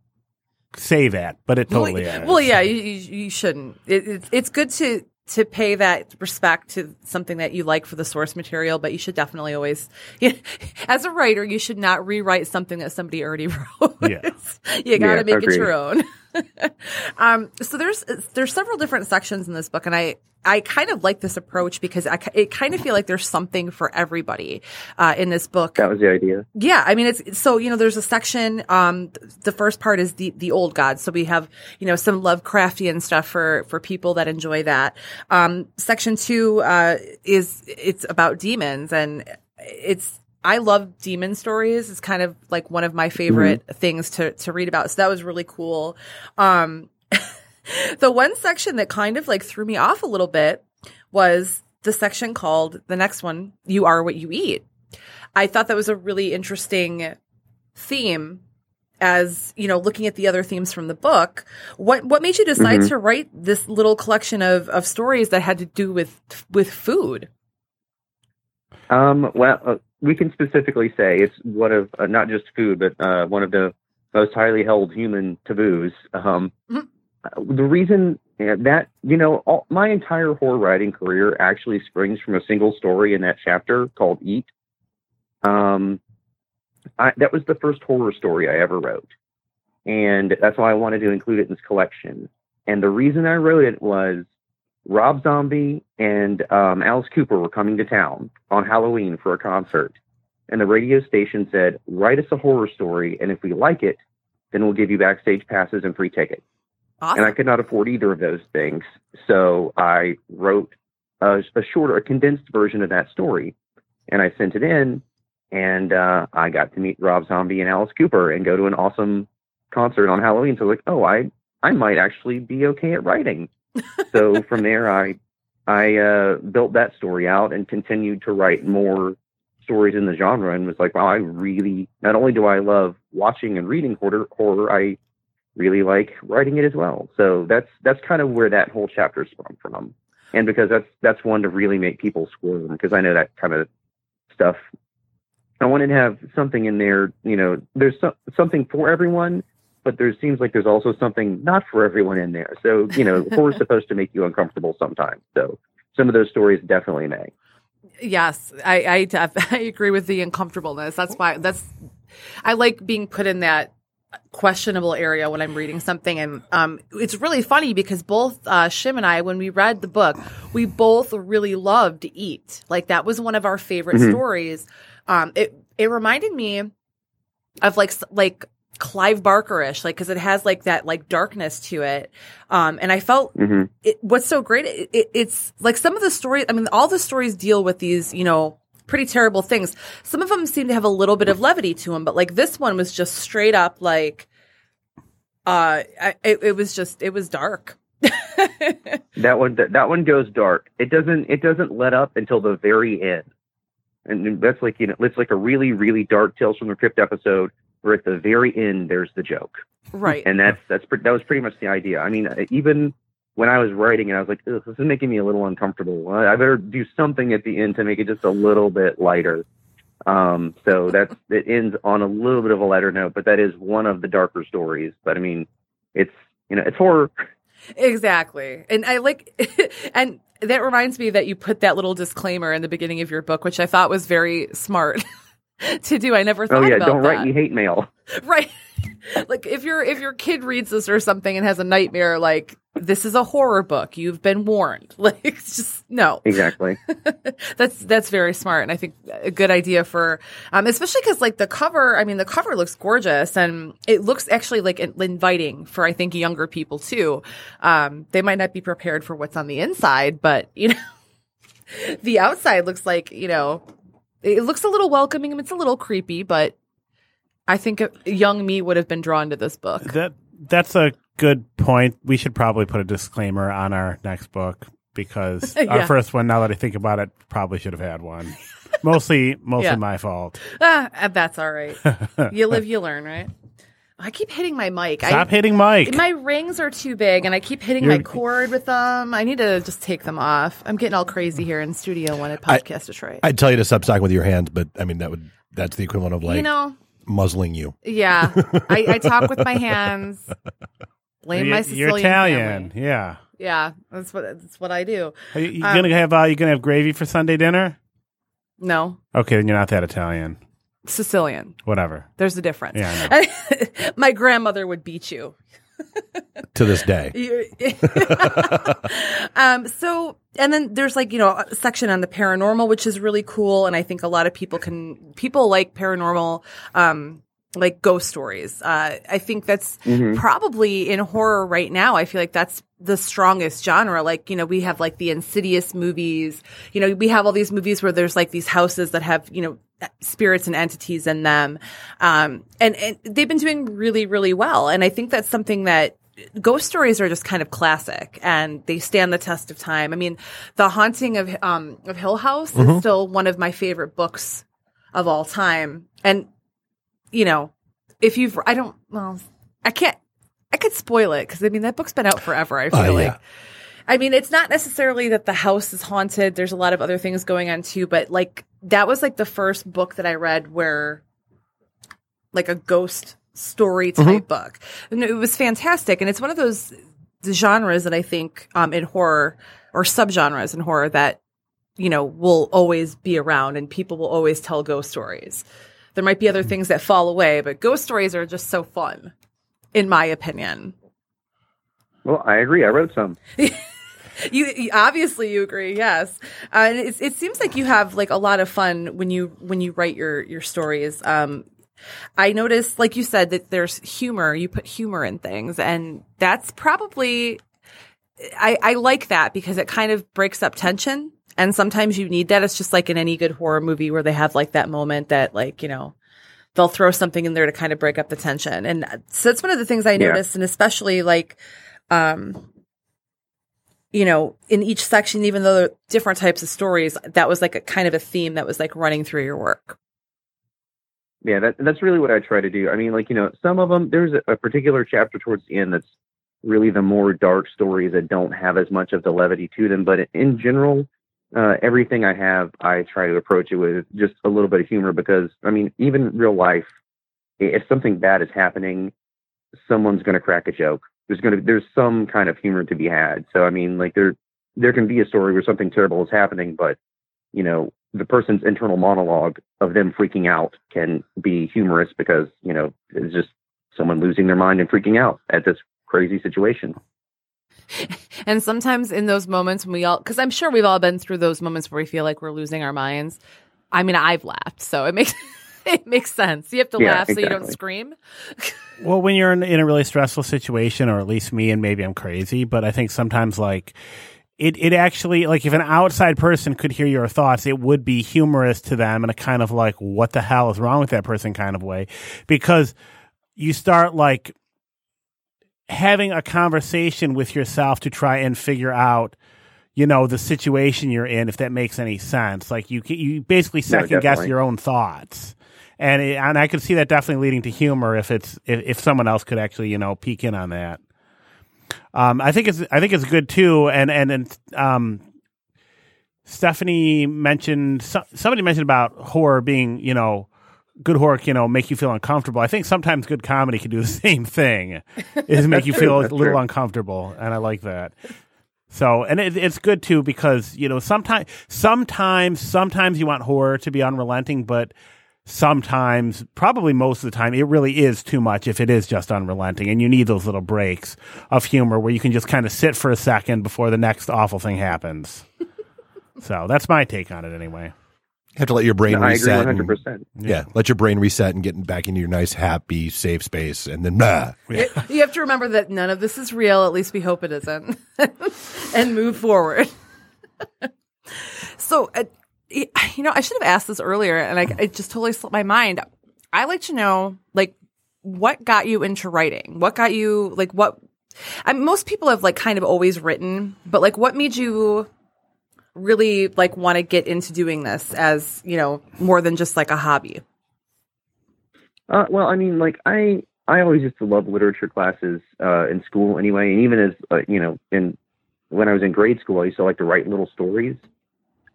say that, but it totally well, is. well, yeah, you, you, you shouldn't. It, it's it's good to to pay that respect to something that you like for the source material, but you should definitely always, as a writer, you should not rewrite something that somebody already wrote. Yeah. you got to Yeah, make agreed. it your own. um, so there's there's several different sections in this book, and I I kind of like this approach because I it kind of feel like there's something for everybody uh, in this book. That was the idea. Yeah, I mean it's so you know there's a section um th- the first part is the the old gods. So we have you know some Lovecraftian stuff for for people that enjoy that. Um section 2 uh is it's about demons and it's I love demon stories. It's kind of like one of my favorite things to to read about. So that was really cool. Um the one section that kind of like threw me off a little bit was the section called the next one you are what you eat. I thought that was a really interesting theme as you know looking at the other themes from the book what what made you decide to write this little collection of of stories that had to do with with food Um, well, uh, we can specifically say it's one of uh, not just food, but uh, one of the most highly held human taboos. Um, Mhm. Uh, The reason that you know all, my entire horror writing career actually springs from a single story in that chapter called "Eat." Um, I, that was the first horror story I ever wrote, and that's why I wanted to include it in this collection. And the reason I wrote it was Rob Zombie and um, Alice Cooper were coming to town on Halloween for a concert. And the radio station said, write us a horror story, and if we like it, then we'll give you backstage passes and free tickets. Awesome And I could not afford either of those things. So I wrote a, a shorter, a condensed version of that story. And I sent it in, and uh, I got to meet Rob Zombie and Alice Cooper and go to an awesome concert on Halloween. So like, oh, I I might actually be okay at writing. so from there, I I uh, built that story out and continued to write more stories in the genre, and was like, wow, I really not only do I love watching and reading horror, horror, I really like writing it as well. So that's that's kind of where that whole chapter sprung from, and because that's that's one to really make people squirm because I know that kind of stuff. I wanted to have something in there. You know, there's so, something for everyone, but there seems like there's also something not for everyone in there. So you know, horror's supposed to make you uncomfortable sometimes. So some of those stories definitely may. yes i i, def- I agree with the uncomfortableness that's why that's i like being put in that questionable area when i'm reading something. And um it's really funny because both uh shim and i when we read the book we both really loved to eat. Like that was one of our favorite Mhm. stories. Um it it reminded me of like like Clive Barkerish, like because it has like that like darkness to it, um, and I felt hmm it, what's so great it, it, it's like some of the stories i mean all the stories deal with these you know pretty terrible things some of them seem to have a little bit of levity to them but like this one was just straight up like uh I, it, it was just it was dark That one that, that one goes dark. It doesn't it doesn't let up until the very end. And that's like you know it's like a really really dark Tales from the Crypt episode where at the very end there's the joke. right And that's that's that was pretty much the idea. I mean even when I was writing it I was like this is making me a little uncomfortable. I better do something at the end to make it just a little bit lighter. Um so that's it ends on a little bit of a lighter note, but that is one of the darker stories. But I mean it's you know it's horror. exactly and i like and that reminds me that you put that little disclaimer in the beginning of your book which i thought was very smart to do i never thought Oh yeah, about don't that. write me hate mail. right like if your if your kid reads this or something and has a nightmare like this is a horror book. You've been warned. Like it's just no. Exactly. that's that's very smart. And i think a good idea for um especially because like the cover i mean the cover looks gorgeous and it looks actually like inviting for i think younger people too. Um they might not be prepared for what's on the inside but you know the outside looks like you know it looks a little welcoming it's a little creepy but I think young me would have been drawn to this book. That that's a good point. We should probably put a disclaimer on our next book because our first one, now that I think about it, probably should have had one. mostly, mostly Yeah. my fault. Ah, that's all right. you live, you learn, right? I keep hitting my mic. Stop I, hitting mic. My rings are too big, and I keep hitting my You're- cord with them. I need to just take them off. I'm getting all crazy here in studio one at Podcast Detroit. I'd tell you to stop talking with your hands, but I mean that would that's the equivalent of like you know, muzzling you. yeah. I, I talk with my hands. Blame You're- my you're Italian. family. Yeah. Yeah, that's what that's what I do. Are you, you Um, gonna have uh, you gonna have gravy for Sunday dinner? No, Okay, then you're not that Italian. Sicilian. Whatever. There's a difference. Yeah, my grandmother would beat you. To this day, um, so, and then there's like, you know, a section on the paranormal, which is really cool. And I think a lot of people can, people like paranormal, um, like ghost stories. Uh, I think that's probably in horror right now. I feel like that's the strongest genre. Like, you know, we have like the insidious movies, you know, we have all these movies where there's like these houses that have, you know, spirits and entities in them. Um, and, and they've been doing really, really well. And I think that's something that ghost stories are just kind of classic and they stand the test of time. I mean, The Haunting of, um, of Hill House is still one of my favorite books of all time. And, you know, if you've, I don't, well, I can't, I could spoil it because I mean, that book's been out forever. I feel Oh, like. yeah. I mean, it's not necessarily that the house is haunted. There's a lot of other things going on too, but like that was like the first book that I read where like a ghost story type book. And it was fantastic. And it's one of those genres that I think um, in horror or subgenres in horror that, you know, will always be around and people will always tell ghost stories. There might be other things that fall away, but ghost stories are just so fun, in my opinion. Well, I agree. I wrote some. You, you obviously you agree, yes. Uh, and it, it seems like you have like a lot of fun when you when you write your your stories. Um, I noticed, like you said, that there's humor. You put humor in things, and that's probably I, I like that because it kind of breaks up tension. And sometimes you need that. It's just like in any good horror movie where they have like that moment that like you know they'll throw something in there to kind of break up the tension. And so that's one of the things I Yeah. noticed, and especially like um you know, in each section, even though there are different types of stories, that was like a kind of a theme that was like running through your work. Yeah, that that's really what I try to do. I mean, like you know, some of them there's a, a particular chapter towards the end that's really the more dark stories that don't have as much of the levity to them. But in general, uh, everything I have, I try to approach it with just a little bit of humor because I mean, even real life, if something bad is happening, someone's going to crack a joke. There's going to there's some kind of humor to be had. So I mean, like there there can be a story where something terrible is happening, but you know the person's internal monologue of them freaking out can be humorous because you know it's just someone losing their mind and freaking out at this crazy situation. And sometimes in those moments when we all, because I'm sure we've all been through those moments where we feel like we're losing our minds. I mean, I've laughed, so it makes it makes sense. You have to Yeah, laugh so you don't scream. Well, when you're in, in a really stressful situation, or at least me, and maybe I'm crazy, but I think sometimes like it, it actually like if an outside person could hear your thoughts, it would be humorous to them in a kind of like what the hell is wrong with that person kind of way, because you start like having a conversation with yourself to try and figure out you know the situation you're in if that makes any sense. Like you you basically second guess your own thoughts. And it, and I could see that definitely leading to humor if it's if, if someone else could actually you know peek in on that. Um, I think it's I think it's good too, and and and um, Stephanie mentioned so, somebody mentioned about horror being you know good horror you know make you feel uncomfortable. I think sometimes good comedy can do the same thing, is make you feel a little true. uncomfortable, and I like that. So, and it, it's good too because you know sometimes, sometimes, sometimes you want horror to be unrelenting, but sometimes, probably most of the time, it really is too much if it is just unrelenting, and you need those little breaks of humor where you can just kind of sit for a second before the next awful thing happens. so that's my take on it, anyway. You have to let your brain I agree reset. one and- hundred percent. Yeah, let your brain reset and get back into your nice, happy, safe space, and then nah. You have to remember that none of this is real. At least we hope it isn't, and move forward. so, uh, you know, I should have asked this earlier, and I, it just totally slipped my mind. I like to know like what got you into writing? What got you like what I mean, most people have like kind of always written, but like what made you really like want to get into doing this as, you know, more than just like a hobby? Uh, well, I mean, like I I always used to love literature classes uh, in school anyway, and even as uh, you know, in when I was in grade school, I used to like to write little stories.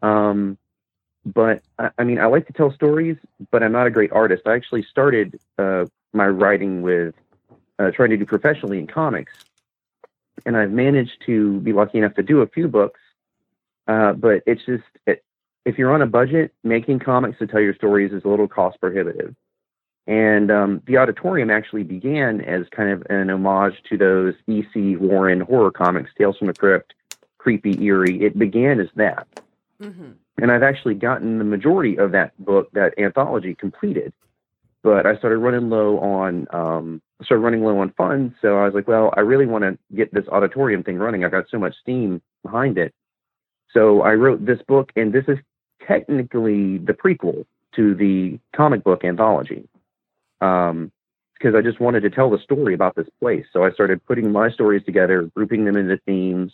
Um, but I, I mean, I like to tell stories, but I'm not a great artist. I actually started uh, my writing with uh, trying to do professionally in comics, and I've managed to be lucky enough to do a few books. Uh, but it's just it, if you're on a budget, making comics to tell your stories is a little cost prohibitive. And um, the Odditorium actually began as kind of an homage to those E.C. Warren horror comics, Tales from the Crypt, creepy, eerie. It began as that. Mm-hmm. And I've actually gotten the majority of that book, that anthology, completed. But I started running low on um, started running low on funds, so I was like, well, I really want to get this Odditorium thing running. I've got so much steam behind it. So I wrote this book, and this is technically the prequel to the comic book anthology um, because I just wanted to tell the story about this place. So I started putting my stories together, grouping them into themes,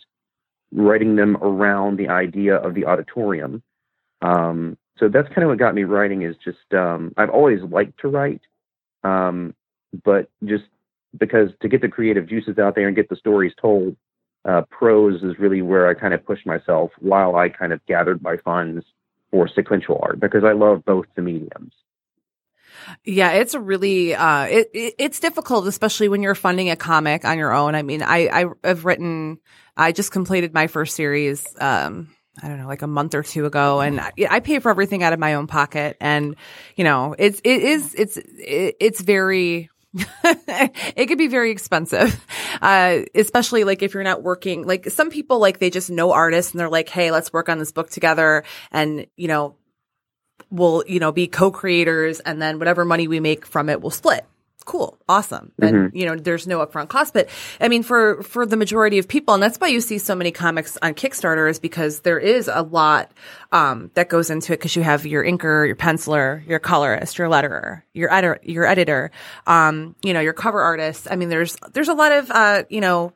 writing them around the idea of the Odditorium. Um, so that's kind of what got me writing. Is just um, I've always liked to write, um, but just because to get the creative juices out there and get the stories told, uh, prose is really where I kind of pushed myself while I kind of gathered my funds for sequential art because I love both the mediums. Yeah, it's really uh, it, it, it's difficult, especially when you're funding a comic on your own. I mean, I, I have written, I just completed my first series. Um, I don't know, like a month or two ago, and I, I pay for everything out of my own pocket. And you know, it's it is it's it, it's very it could be very expensive, uh, especially like if you're not working. Like some people, like they just know artists and they're like, "Hey, let's work on this book together," and you know, we'll you know be co-creators, and then whatever money we make from it, we'll split. Cool, awesome, and you know, there's no upfront cost. But I mean, for for the majority of people, and that's why you see so many comics on Kickstarter, is because there is a lot um, that goes into it. Because you have your inker, your penciler, your colorist, your letterer, your editor, your editor, um, you know, your cover artist. I mean, there's there's a lot of uh, you know,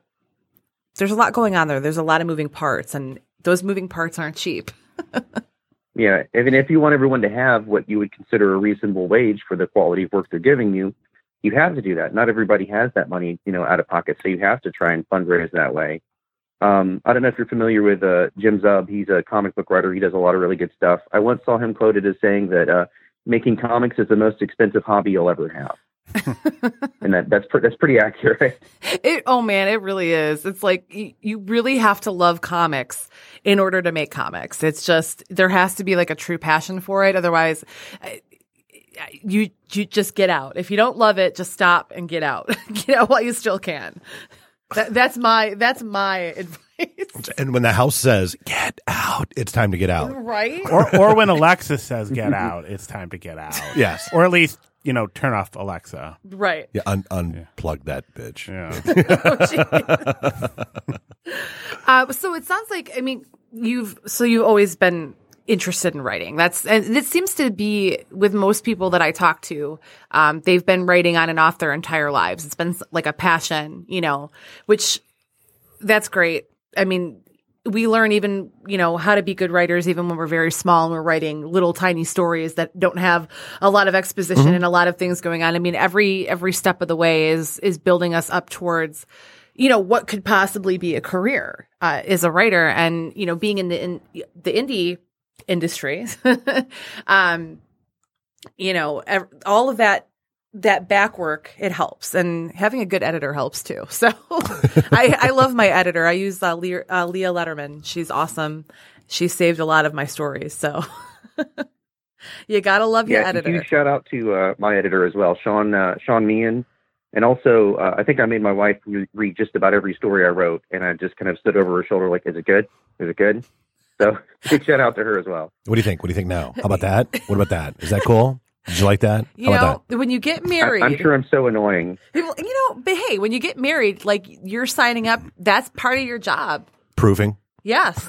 there's a lot going on there. There's a lot of moving parts, and those moving parts aren't cheap. Yeah, I mean, if you want everyone to have what you would consider a reasonable wage for the quality of work they're giving you, you have to do that. Not everybody has that money, you know, out of pocket, so you have to try and fundraise that way. Um, I don't know if you're familiar with uh, Jim Zub. He's a comic book writer. He does a lot of really good stuff. I once saw him quoted as saying that uh, making comics is the most expensive hobby you'll ever have, and that that's pr- that's pretty accurate. It oh man, it really is. It's like you, you really have to love comics in order to make comics. It's just there has to be like a true passion for it. Otherwise, you you just get out. If you don't love it, just stop and get out. get out while you still can. That, that's my that's my advice. And when the house says "get out," it's time to get out. right? or or when Alexa says get out, it's time to get out. Yes. Or at least, you know, turn off Alexa. right. Yeah, un- unplug that bitch. Yeah. Uh, so it sounds like I mean you've so you've always been interested in writing. That's and it seems to be with most people that I talk to. Um, they've been writing on and off their entire lives. It's been like a passion, you know, which that's great. I mean, we learn even you know how to be good writers even when we're very small and we're writing little tiny stories that don't have a lot of exposition and a lot of things going on. I mean, every every step of the way is is building us up towards you know what could possibly be a career uh, as a writer and you know being in the in the indie industry. Um you know ev- all of that that back work it helps. And having a good editor helps too. So I, I love my editor. I use uh, leah, uh, leah letterman. She's awesome. She saved a lot of my stories. So you gotta love your yeah, editor. huge shout out to uh, my editor as well, Sean uh, Sean Meehan. And also, uh, I think I made my wife re- read just about every story I wrote, and I just kind of stood over her shoulder like, "Is it good? Is it good?" So, big shout out to her as well. What do you think? What do you think now? How about that? What about that? Is that cool? Did you like that? you How about know when you get married I'm sure I'm so annoying. Well, you know, but hey, when you get married, like you're signing up, that's part of your job. Proving. Yes.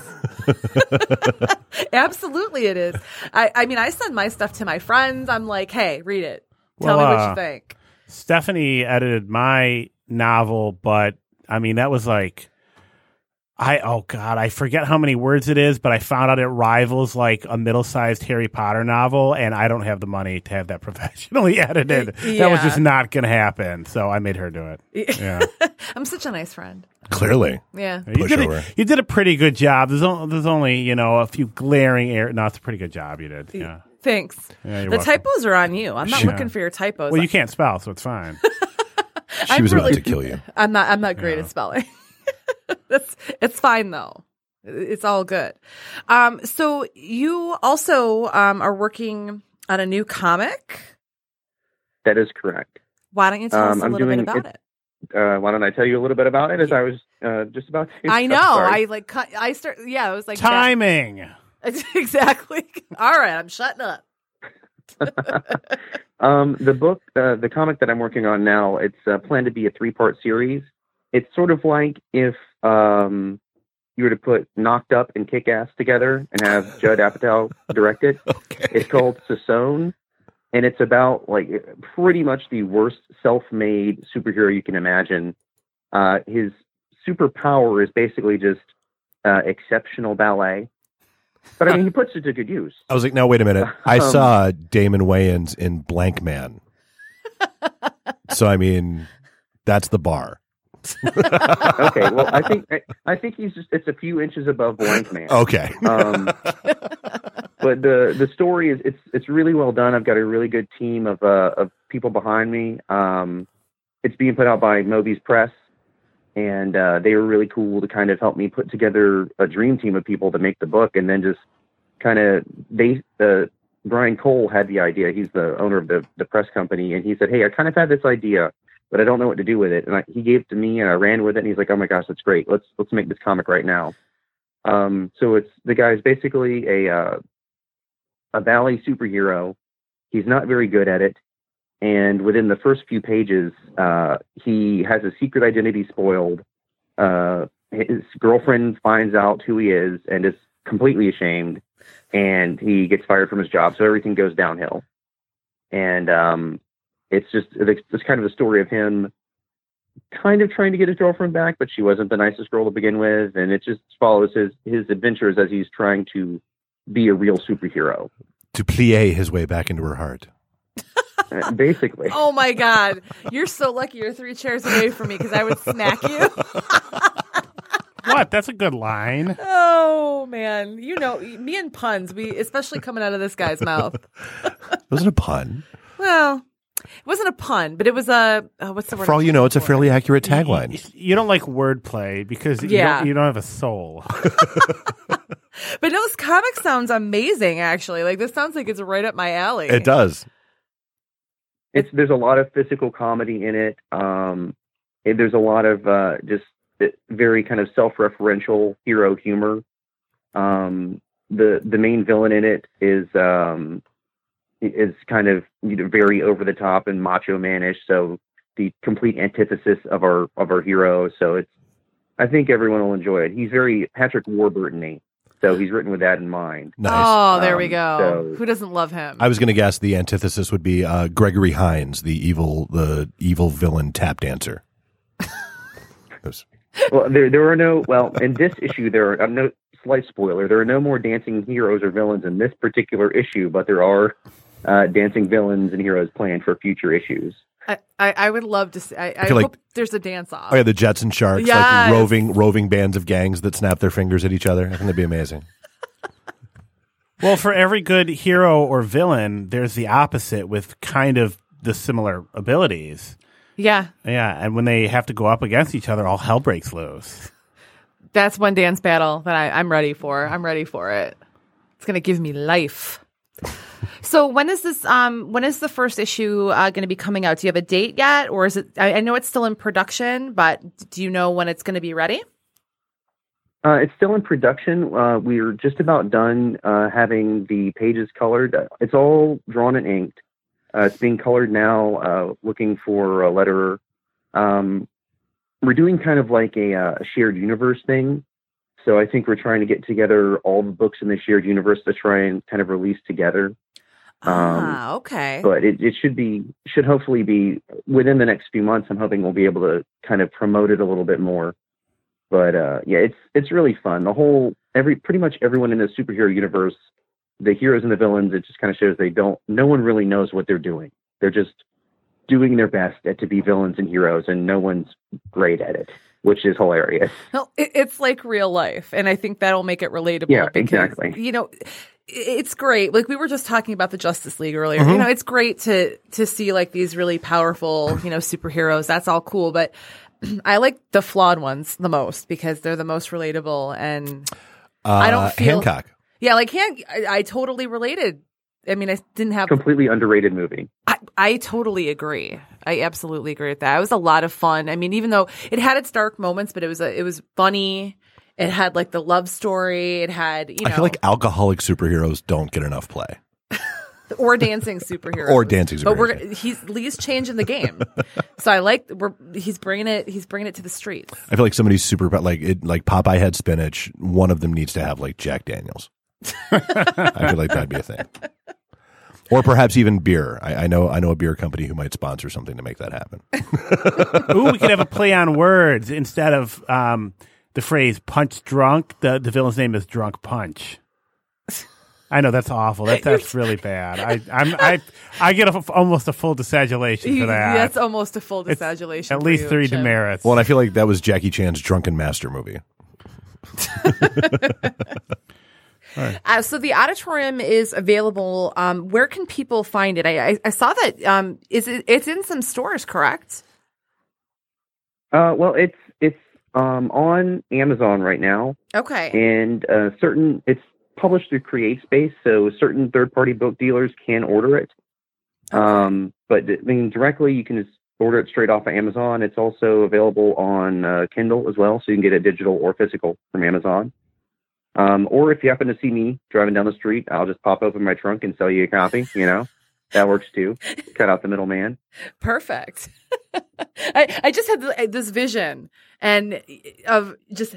Absolutely it is. I, I mean, I send my stuff to my friends. I'm like, hey, read it. Tell Well, me what uh, you think. Stephanie edited my novel, but I mean that was like I oh god, I forget how many words it is, but I found out it rivals like a middle-sized Harry Potter novel and I don't have the money to have that professionally edited. That was just not going to happen, so I made her do it. Yeah. I'm such a nice friend. Clearly. Yeah. you did a, you did a pretty good job. There's only, there's only, you know, a few glaring errors. No, it's a pretty good job you did. Yeah. Thanks. Yeah, you're the welcome. typos are on you. I'm not Yeah. looking for your typos. Well, you can't spell, so it's fine. She I'm was really- about to kill you. I'm not. I'm not great at spelling. That's it's fine though. It's all good. Um, so you also um, are working on a new comic. That is correct. Why don't you tell Um, us a I'm little bit doing about it- it? Uh, why don't I tell you a little bit about it? As I was uh, just about to. I know. I like. cut- I start. Yeah, I was like Timing. that- exactly. All right, I'm shutting up. um, the book, uh, the comic that I'm working on now, it's uh, planned to be a three part series. It's sort of like if um, you were to put Knocked Up and Kick Ass together and have Judd Apatow direct it. Okay. It's called Sassoon, and it's about like pretty much the worst self made superhero you can imagine. Uh, his superpower is basically just uh, exceptional ballet. But I mean, he puts it to good use. I was like, no, wait a minute. I Um, saw Damon Wayans in Blankman. so I mean, that's the bar. okay, well, I think I, I think he's just it's a few inches above Blankman. Okay. Um, but the the story is it's it's really well done. I've got a really good team of uh, of people behind me. Um, it's being put out by Moby's Press, and uh, they were really cool to kind of help me put together a dream team of people to make the book, and then just kind of they uh, Brian Cole had the idea. He's the owner of the the press company, and he said, "Hey, I kind of had this idea." But I don't know what to do with it, and I, he gave it to me, and I ran with it. And he's like, "Oh my gosh, that's great! Let's let's make this comic right now." Um, so it's the guy's basically a uh, a ballet superhero. He's not very good at it, and within the first few pages, uh, he has his secret identity spoiled. Uh, his girlfriend finds out who he is and is completely ashamed, and he gets fired from his job. So everything goes downhill, and um, it's just it's kind of a story of him kind of trying to get his girlfriend back, but she wasn't the nicest girl to begin with, and it just follows his his adventures as he's trying to be a real superhero, to plie his way back into her heart. uh, basically. Oh my god, you're so lucky. You're three chairs away from me because I would smack you. what? That's a good line. Oh man, you know me and puns. We especially coming out of this guy's mouth. Wasn't a pun. Well, it wasn't a pun, but it was a uh, what's the word? For all I'm you know, it's a fairly accurate tagline. You, you don't like wordplay because you, Yeah. don't, you don't have a soul. But no, this comic sounds amazing. Actually, like this sounds like it's right up my alley. It does. it's there's a lot of physical comedy in it. Um, and there's a lot of uh, just uh, very kind of self-referential hero humor. Um, the the main villain in it is um, is kind of you know, very over the top and macho manish. So the complete antithesis of our of our hero. So it's I think everyone will enjoy it. He's very Patrick Warburton-y. So he's written with that in mind. Nice. Oh, there we Um, go. so- Who doesn't love him? I was going to guess the antithesis would be uh, Gregory Hines, the evil, the evil villain tap dancer. Oops. well, there there are no well in this issue there are no slight spoiler. There are no more dancing heroes or villains in this particular issue, but there are uh, dancing villains and heroes planned for future issues. I, I, I would love to see. I, I, feel like- hope there's a dance off. Oh yeah, the Jets and Sharks, Yes. like roving, roving bands of gangs that snap their fingers at each other. I think that'd be amazing. well, for every good hero or villain, there's the opposite with kind of the similar abilities. yeah, Yeah, and when they have to go up against each other, all hell breaks loose. that's one dance battle that I, I'm ready for. I'm ready for it. It's gonna give me life. so when is this? Um, when is the first issue uh, going to be coming out? Do you have a date yet, or is it? I, I know it's still in production, but do you know when it's going to be ready? Uh, it's still in production. Uh, we're just about done uh, having the pages colored. It's all drawn and inked. Uh, it's being colored now. Uh, looking for a letterer. Um, we're doing kind of like a, uh, a shared universe thing. So I think we're trying to get together all the books in the shared universe to try and kind of release together. Ah, okay. but it, it should be should hopefully be within the next few months. I'm hoping we'll be able to kind of promote it a little bit more. But uh, yeah, it's it's really fun. The whole every pretty much everyone in the superhero universe, the heroes and the villains, it just kind of shows they don't. No one really knows what they're doing. They're just doing their best at to be villains and heroes, and no one's great at it, which is hilarious. Well, it, it's like real life, and I think that'll make it relatable. Yeah, because, exactly. You know, it's great. Like we were just talking about the Justice League earlier. Mm-hmm. You know, it's great to to see like these really powerful, you know, superheroes. That's all cool, but. I like the flawed ones the most because they're the most relatable and Uh, I don't feel- Hancock. yeah, like Han, I, I totally related. I mean, I didn't have Completely underrated movie. I, I totally agree. I absolutely agree with that. It was a lot of fun. I mean, even though it had its dark moments, but it was a, it was funny. It had like the love story. It had you know I feel like alcoholic superheroes don't get enough play. or dancing superheroes Or dancing But we're superheroes. he's Lee's changing the game. so I like we're he's bringing it he's bringing it to the streets. I feel like somebody's super like it, like Popeye had spinach. One of them needs to have like Jack Daniels. I feel like that'd be a thing, or perhaps even beer. I, I know I know a beer company who might sponsor something to make that happen. Ooh, we could have a play on words instead of um, the phrase "punch drunk." The the villain's name is Drunk Punch. I know that's awful. That, that's really bad. I I'm, I I get a, almost a full disagulation for that. That's almost a full It's. At least you, three Chip. demerits. Well, and I feel like that was Jackie Chan's Drunken Master movie. Uh, so the Odditorium is available. Um, where can people find it? I, I, I saw that. Um, is it? It's in some stores, correct? Uh, well, it's it's um, on Amazon right now, Okay. and uh, certain it's published through CreateSpace, so certain third-party book dealers can order it. Um, but I mean, directly you can just order it straight off of Amazon. It's also available on uh, Kindle as well, so you can get it digital or physical from Amazon. Um, or if you happen to see me driving down the street, I'll just pop open my trunk and sell you a copy. You know, that works too. Cut out the middleman. Perfect. I I just had uh, this vision and uh, of just.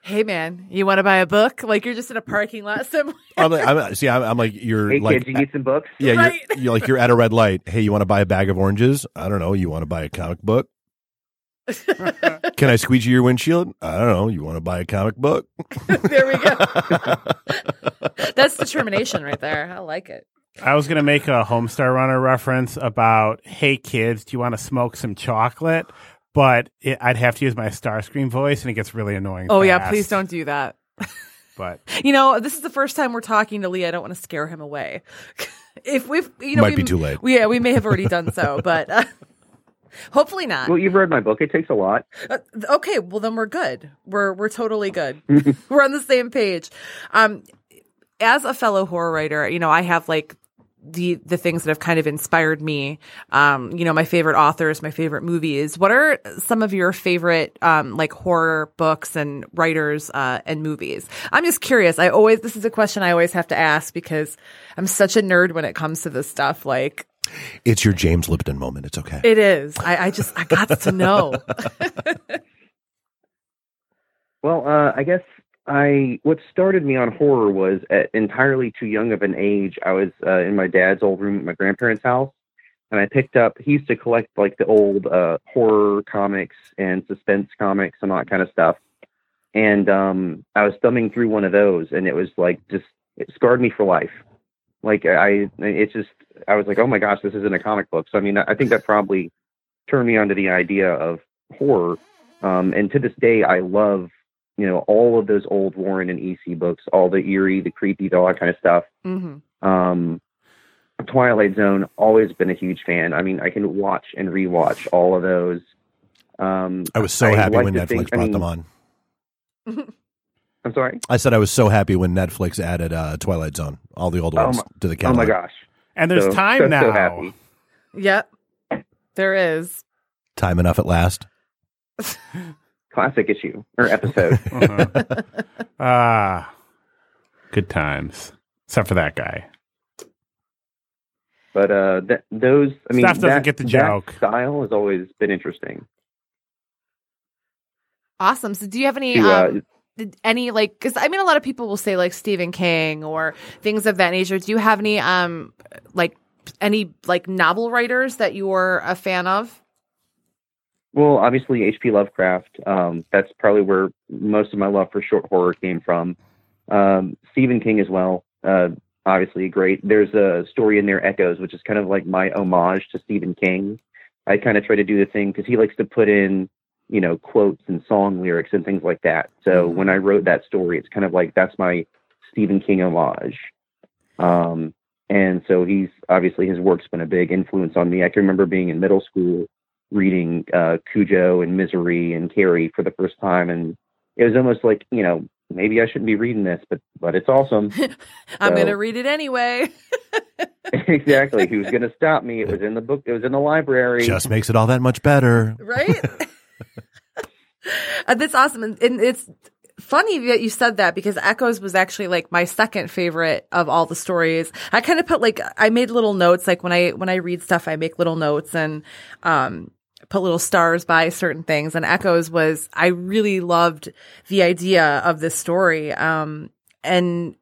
Hey man, you want to buy a book? Like you're just in a parking lot somewhere. I'm like, I'm, see, I'm, I'm like you're Hey like kids, you need some books? yeah, Right. you're, you're like you're at a red light. Hey, you want to buy a bag of oranges? I don't know. You want to buy a comic book? Can I squeegee your windshield? I don't know. You want to buy a comic book? there we go. That's determination right there. I like it. I was going to make a Homestar Runner reference about, hey kids, do you want to smoke some chocolate? But it, I'd have to use my Starscream voice, and it gets really annoying. Oh yeah, please don't do that. But You know, this is the first time we're talking to Lee. I don't want to scare him away. if we've, you know, Might we, be too late. We, yeah, we may have already done so, but uh, hopefully not. Well, you've read my book. It takes a lot. Uh, okay, well then we're good. We're we're totally good. we're on the same page. Um, as a fellow horror writer, you know, I have like the the things that have kind of inspired me. Um, you know, my favorite authors, my favorite movies. What are some of your favorite um like horror books and writers uh and movies? I'm just curious. I always this is a question I always have to ask because I'm such a nerd when it comes to this stuff. Like It's your James Lipton moment. It's okay. it is. I, I just I got to know. Well, uh, I guess I what started me on horror was at entirely too young of an age. I was uh, in my dad's old room at my grandparents' house, and I picked up. He used to collect like the old uh, horror comics and suspense comics and that kind of stuff. And um, I was thumbing through one of those, and it was like just it scarred me for life. Like I, it's just I was like, oh my gosh, this isn't a comic book. So I mean, I think that probably turned me onto the idea of horror. Um, and to this day, I love you know all of those old Warren and EC books, all the eerie, the creepy, all that kind of stuff. hmm Um, Twilight Zone, always been a huge fan. I mean, I can watch and rewatch all of those. Um, I was so I happy like when Netflix think- I brought mean- them on. I'm sorry. I said I was so happy when Netflix added uh, Twilight Zone, all the old Oh ones my- to the catalog. Oh my gosh! and there's So- time so, now. So happy. Yep, there is. Time enough at last. Classic issue or episode. Uh-huh. Ah, good times. Except for that guy. but uh, th- those, I mean, Steph doesn't that- get the that joke. style has always been interesting. Awesome. So, do you have any? To, uh, Um, any like because I mean a lot of people will say like Stephen King or things of that nature. Do you have any um like any like novel writers that you're a fan of? Well, obviously H.P. Lovecraft. Um, that's probably where most of my love for short horror came from. Um, Stephen King as well. Uh, obviously great. There's a story in there, Echoes, which is kind of like my homage to Stephen King. I kind of try to do the thing because he likes to put in, you know, quotes and song lyrics and things like that. So Mhm. when I wrote that story, it's kind of like that's my Stephen King homage. Um, and so he's obviously his work's been a big influence on me. I can remember being in middle school reading uh, Cujo and Misery and Carrie for the first time, and it was almost like you know maybe I shouldn't be reading this, but but it's awesome. I'm So- gonna read it anyway. exactly. Who's going to stop me? It was in the book. It was in the library. Just makes it all that much better. right? Uh, that's awesome, and, and it's funny that you said that because Echoes was actually like my second favorite of all the stories. I kind of put like I made little notes, like when I when I read stuff, I make little notes and um put little stars by certain things. And Echoes was I really loved the idea of this story, um and.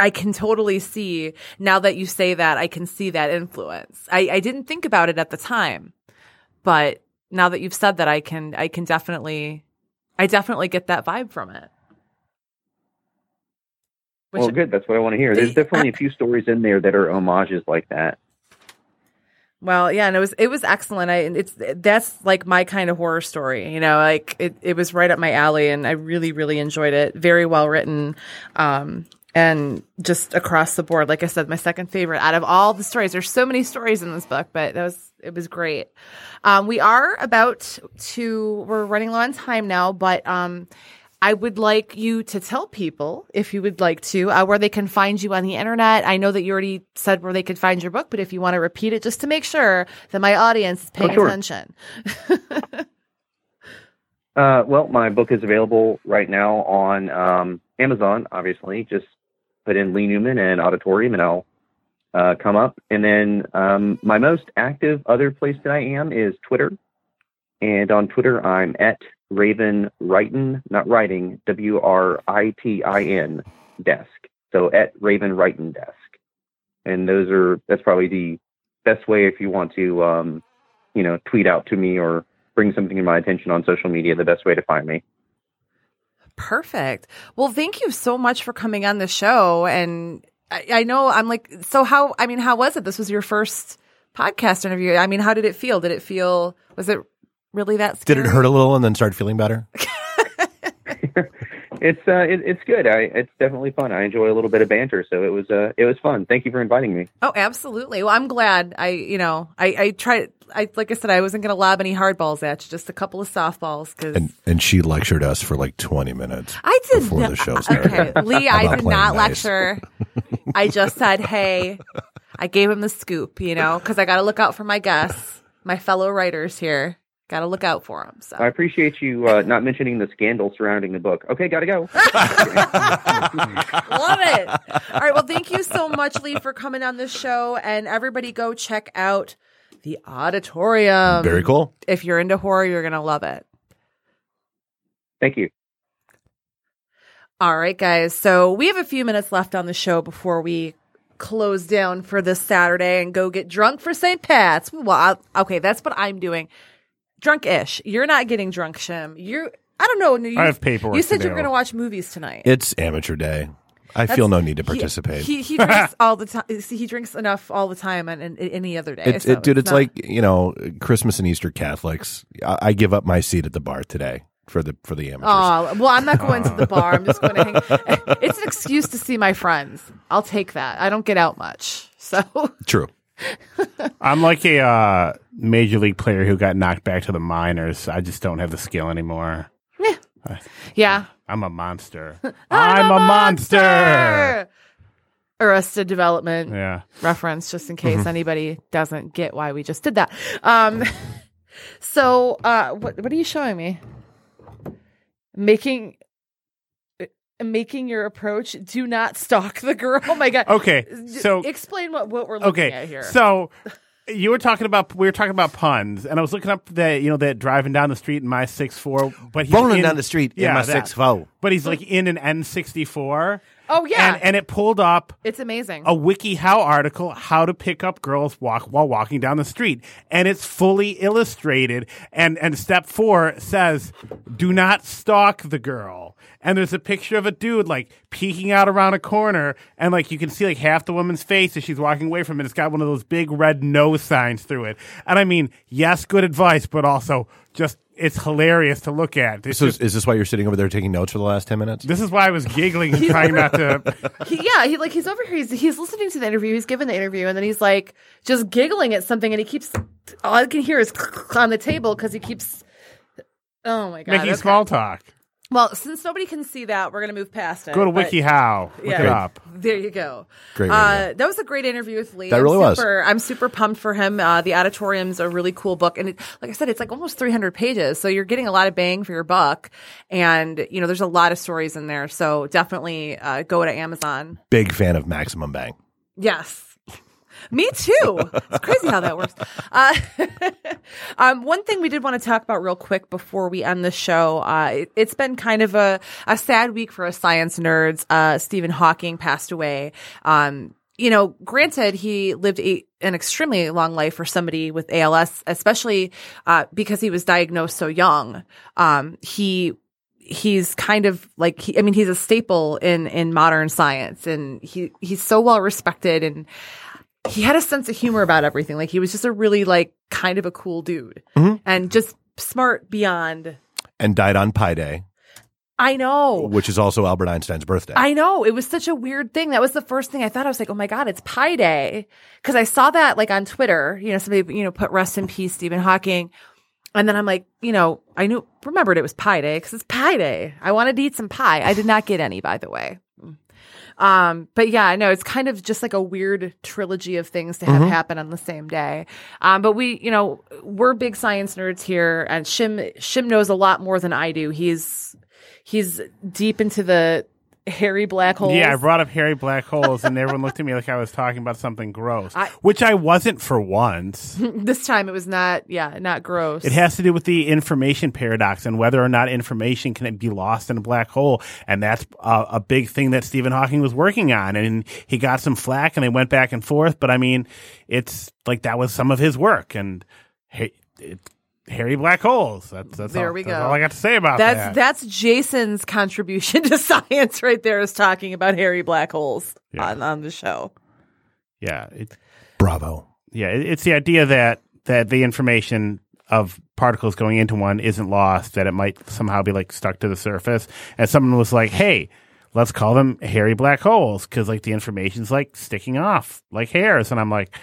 I can totally see now that you say that, I can see that influence. I, I didn't think about it at the time, but now that you've said that i can i can definitely i definitely get that vibe from it Which, well, good. That's what I want to hear. There's definitely a few stories in there that are homages like that. Well yeah and it was it was excellent. I it's that's like my kind of horror story you know like it, it was right up my alley and i really really enjoyed it. Very well written um and just across the board. Like i said my second favorite out of all the stories. There's so many stories in this book but that was it was great. Um we are about to we're running low on time now but um I would like you to tell people, if you would like to, uh, where they can find you on the internet. I know that you already said where they could find your book, but if you want to repeat it just to make sure that my audience is paying Oh, sure. attention. Uh, well, my book is available right now on um, Amazon. Obviously, just put in Lee Newman and Odditorium, and I'll uh, come up. And then um, my most active other place that I am is Twitter, and on Twitter I'm at Raven Wrighton, not writing, W R I T I N desk. So at Raven Wrighton desk, and those are that's probably the best way if you want to, um, you know, tweet out to me or bring something to my attention on social media. The best way to find me. Perfect. Well, thank you so much for coming on the show. And I, I know I'm like, so how, I mean, how was it? This was your first podcast interview. I mean, how did it feel? Did it feel, was it really that Did it hurt a little and then start feeling better? It's uh, it, it's good. I it's definitely fun. I enjoy a little bit of banter, so it was uh, it was fun. Thank you for inviting me. Oh, absolutely. Well, I'm glad. I, you know, I, I tried. I like I said, I wasn't going to lob any hardballs at you, just a couple of softballs because And and she lectured us for like 20 minutes. I did before not. the show started. Okay, Lee, I did not nice. lecture. I just said, hey, I gave him the scoop, you know, because I got to look out for my guests, my fellow writers here. Got to look out for them. So I appreciate you uh, not mentioning the scandal surrounding the book. Okay, gotta go. Love it. All right. Well, thank you so much, Lee, for coming on this show. And everybody go check out the Odditorium. Very cool. If you're into horror, you're going to love it. Thank you. All right, guys. So we have a few minutes left on the show before we close down for this Saturday and go get drunk for St. Pat's. Well, I- okay, that's what I'm doing. Drunk-ish. You're not getting drunk, Shim. You're. I don't know. You, I have paperwork You said to you were do. going to watch movies tonight. It's amateur day. I feel no need to participate. He, he, he drinks all the time. He drinks enough all the time and, and any other day. It's, so it, dude, it's, not- like you know Christmas and Easter Catholics. I, I give up my seat at the bar today for the for the amateurs. Oh well, I'm not going to the bar. I'm just going to hang. It's an excuse to see my friends. I'll take that. I don't get out much, so True. I'm like a uh, major league player who got knocked back to the minors. I just don't have the skill anymore. yeah. I'm a monster. I'm a monster. Arrested Development Yeah. reference, just in case anybody doesn't get why we just did that. Um, so uh, what what are you showing me? Making. Making your approach. Do not stalk the girl. Oh my god. Okay. D- So explain what, what we're looking okay. at here. So You were talking about we were talking about puns, and I was looking up that you know that driving down the street in my six four, but he's Rolling in- down the street in my that. 6'4". but he's like in an N sixty four. Oh, yeah. and, and it pulled up It's amazing. a WikiHow article how to pick up girls walk while walking down the street, and it's fully illustrated. And and step four says, "Do not stalk the girl." And there's a picture of a dude like peeking out around a corner, and like you can see like half the woman's face as she's walking away from it. It's got one of those big red no signs through it. And I mean, yes, good advice, but also just it's hilarious to look at. It's So just- is this why you're sitting over there taking notes for the last 10 minutes? this is why I was giggling and trying not to. he, yeah, he like he's over here. He's he's listening to the interview. He's giving the interview, and then he's like just giggling at something, and he keeps all I can hear is on the table because he keeps. Oh my god! Making okay. small talk. Well, since nobody can see that, we're gonna move past it. Go to but- WikiHow. Look Yeah. it up. There you go. Great Uh, radio. that was a great interview with Lee. That I'm really was. super, I'm super pumped for him. Uh, the Odditorium's a really cool book, and it, like I said, it's like almost 300 pages, so you're getting a lot of bang for your buck. And you know, there's a lot of stories in there, so definitely uh, go to Amazon. Big fan of Maximum Bang. Yes. Me too. It's crazy how that works. Uh, um, one thing we did want to talk about real quick before we end the show. Uh, it, it's been kind of a, a sad week for us science nerds. Uh, Stephen Hawking passed away. Um, you know, granted, he lived a, an extremely long life for somebody with ALS, especially uh, because he was diagnosed so young. Um, he he's kind of like he, I mean he's a staple in in modern science and he he's so well respected and he had a sense of humor about everything like he was just a really like kind of a cool dude mm-hmm. and just smart beyond And died on Pi Day, I know which is also Albert Einstein's birthday. I know. It was such a weird thing. That was the first thing I thought. I was like, oh my God, it's Pi Day. Cause I saw that like on Twitter, you know, somebody, you know, put rest in peace, Stephen Hawking. And then I'm like, you know, I knew, remembered it was Pi Day because it's Pi Day. I wanted to eat some pie. I did not get any, by the way. Um, but yeah, I know it's kind of just like a weird trilogy of things to have happen on the same day. Um, but we, you know, we're big science nerds here, and Shim Shim knows a lot more than I do. He's he's deep into the hairy black holes. Yeah, I brought up hairy black holes, and everyone looked at me like I was talking about something gross, I- which I wasn't for once. this time it was not, yeah, not gross. It has to do with the information paradox and whether or not information can be lost in a black hole. And that's a, a big thing that Stephen Hawking was working on. And he got some flack and they went back and forth. But I mean, it's like that was some of his work. And hey, it, hairy black holes. That's, that's, There all, we that's go. all I got to say about that's that. that's Jason's contribution to science right there is talking about hairy black holes Yeah. on, on the show. yeah. It, Bravo. Yeah, it- it's the idea that that the information of particles going into one isn't lost, that it might somehow be like stuck to the surface. And someone was like, "Hey, let's call them hairy black holes because like the information's like sticking off like hairs." And I'm like,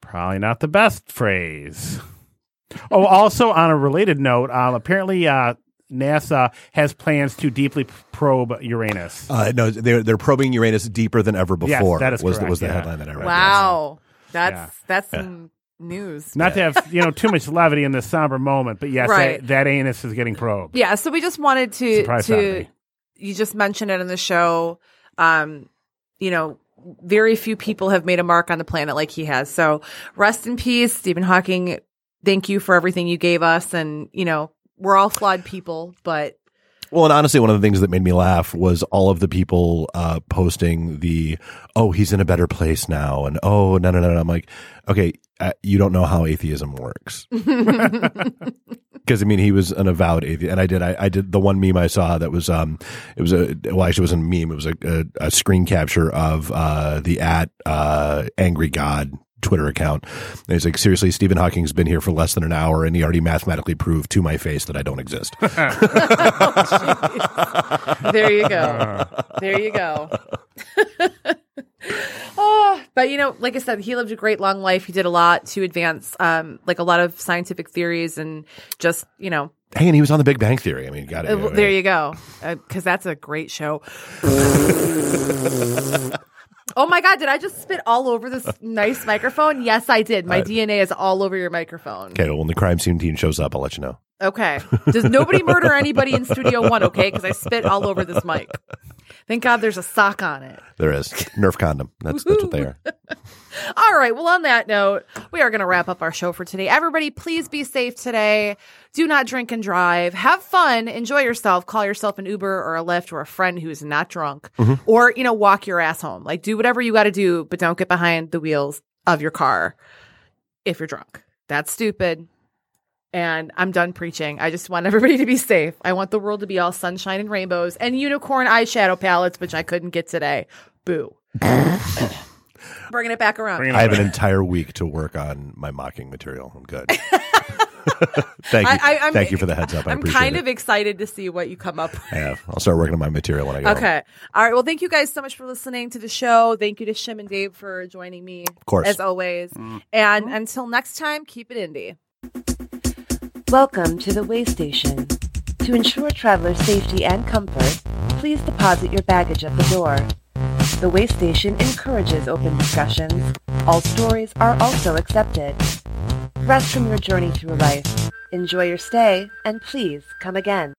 probably not the best phrase. Oh, also on a related note, um, apparently uh, NASA has plans to deeply probe Uranus. Uh, no, they're they're probing Uranus deeper than ever Yes, before. that is was the, correct, was the yeah. headline that I read. Wow. That's Yeah. that's some news. Not to have you know too much levity in this somber moment, but yes, Right. that, that anus is getting probed. Yeah, so we just wanted to Surprise to Saturday. you just mentioned it in the show. Um, you know, very few people have made a mark on the planet like he has. So rest in peace, Stephen Hawking. Thank you for everything you gave us, and you know, we're all flawed people, but Well, and honestly, one of the things that made me laugh was all of the people uh, posting the, oh, he's in a better place now. And oh, no, no, no. no. I'm like, okay, uh, you don't know how atheism works. Because I mean, he was an avowed atheist, and I did. I, I did the one meme I saw that was, um, it was a well, actually, it wasn't a meme. It was a, a, a screen capture of uh, the at uh, angry god Twitter account. And he's like, seriously, Stephen Hawking's been here for less than an hour, and he already mathematically proved to my face that I don't exist. there you go. there you go. oh, but you know, like I said, he lived a great long life. He did a lot to advance, um, like a lot of scientific theories and just, you know, Hey, and he was on the Big Bang Theory. I mean, got uh, it. there you go. Because that's a great show. oh my God, did I just spit all over this nice microphone? Yes, I did. My DNA is all over your microphone. Okay, well, when the crime scene team shows up, I'll let you know. Okay. Does nobody murder anybody in Studio One, okay? Because I spit all over this mic. Thank God there's a sock on it. There is Nerf condom. That's that's what they are. All right. Well, on that note, we are going to wrap up our show for today. Everybody, please be safe today. Do not drink and drive. Have fun. Enjoy yourself. Call yourself an Uber or a Lyft or a friend who is not drunk. Mm-hmm. Or, you know, walk your ass home. Like, do whatever you got to do, but don't get behind the wheels of your car if you're drunk. That's stupid. And I'm done preaching. I just want everybody to be safe. I want the world to be all sunshine and rainbows and unicorn eyeshadow palettes, which I couldn't get today. Boo. Bringing it back around. It I have an entire week to work on my mocking material. I'm good. Thank you. I- I- I'm- Thank you for the heads up. I I'm kind it. of excited to see what you come up with. I have. I'll start working on my material when I go. home. Okay. All right. Well, thank you guys so much for listening to the show. Thank you to Shim and Dave for joining me. Of course. As always. Mm. And until next time, keep it indie. Welcome to the way station. To ensure traveler safety and comfort, please deposit your baggage at the door. The way station encourages open discussions. All stories are also accepted. Rest from your journey through life. Enjoy your stay, and please come again.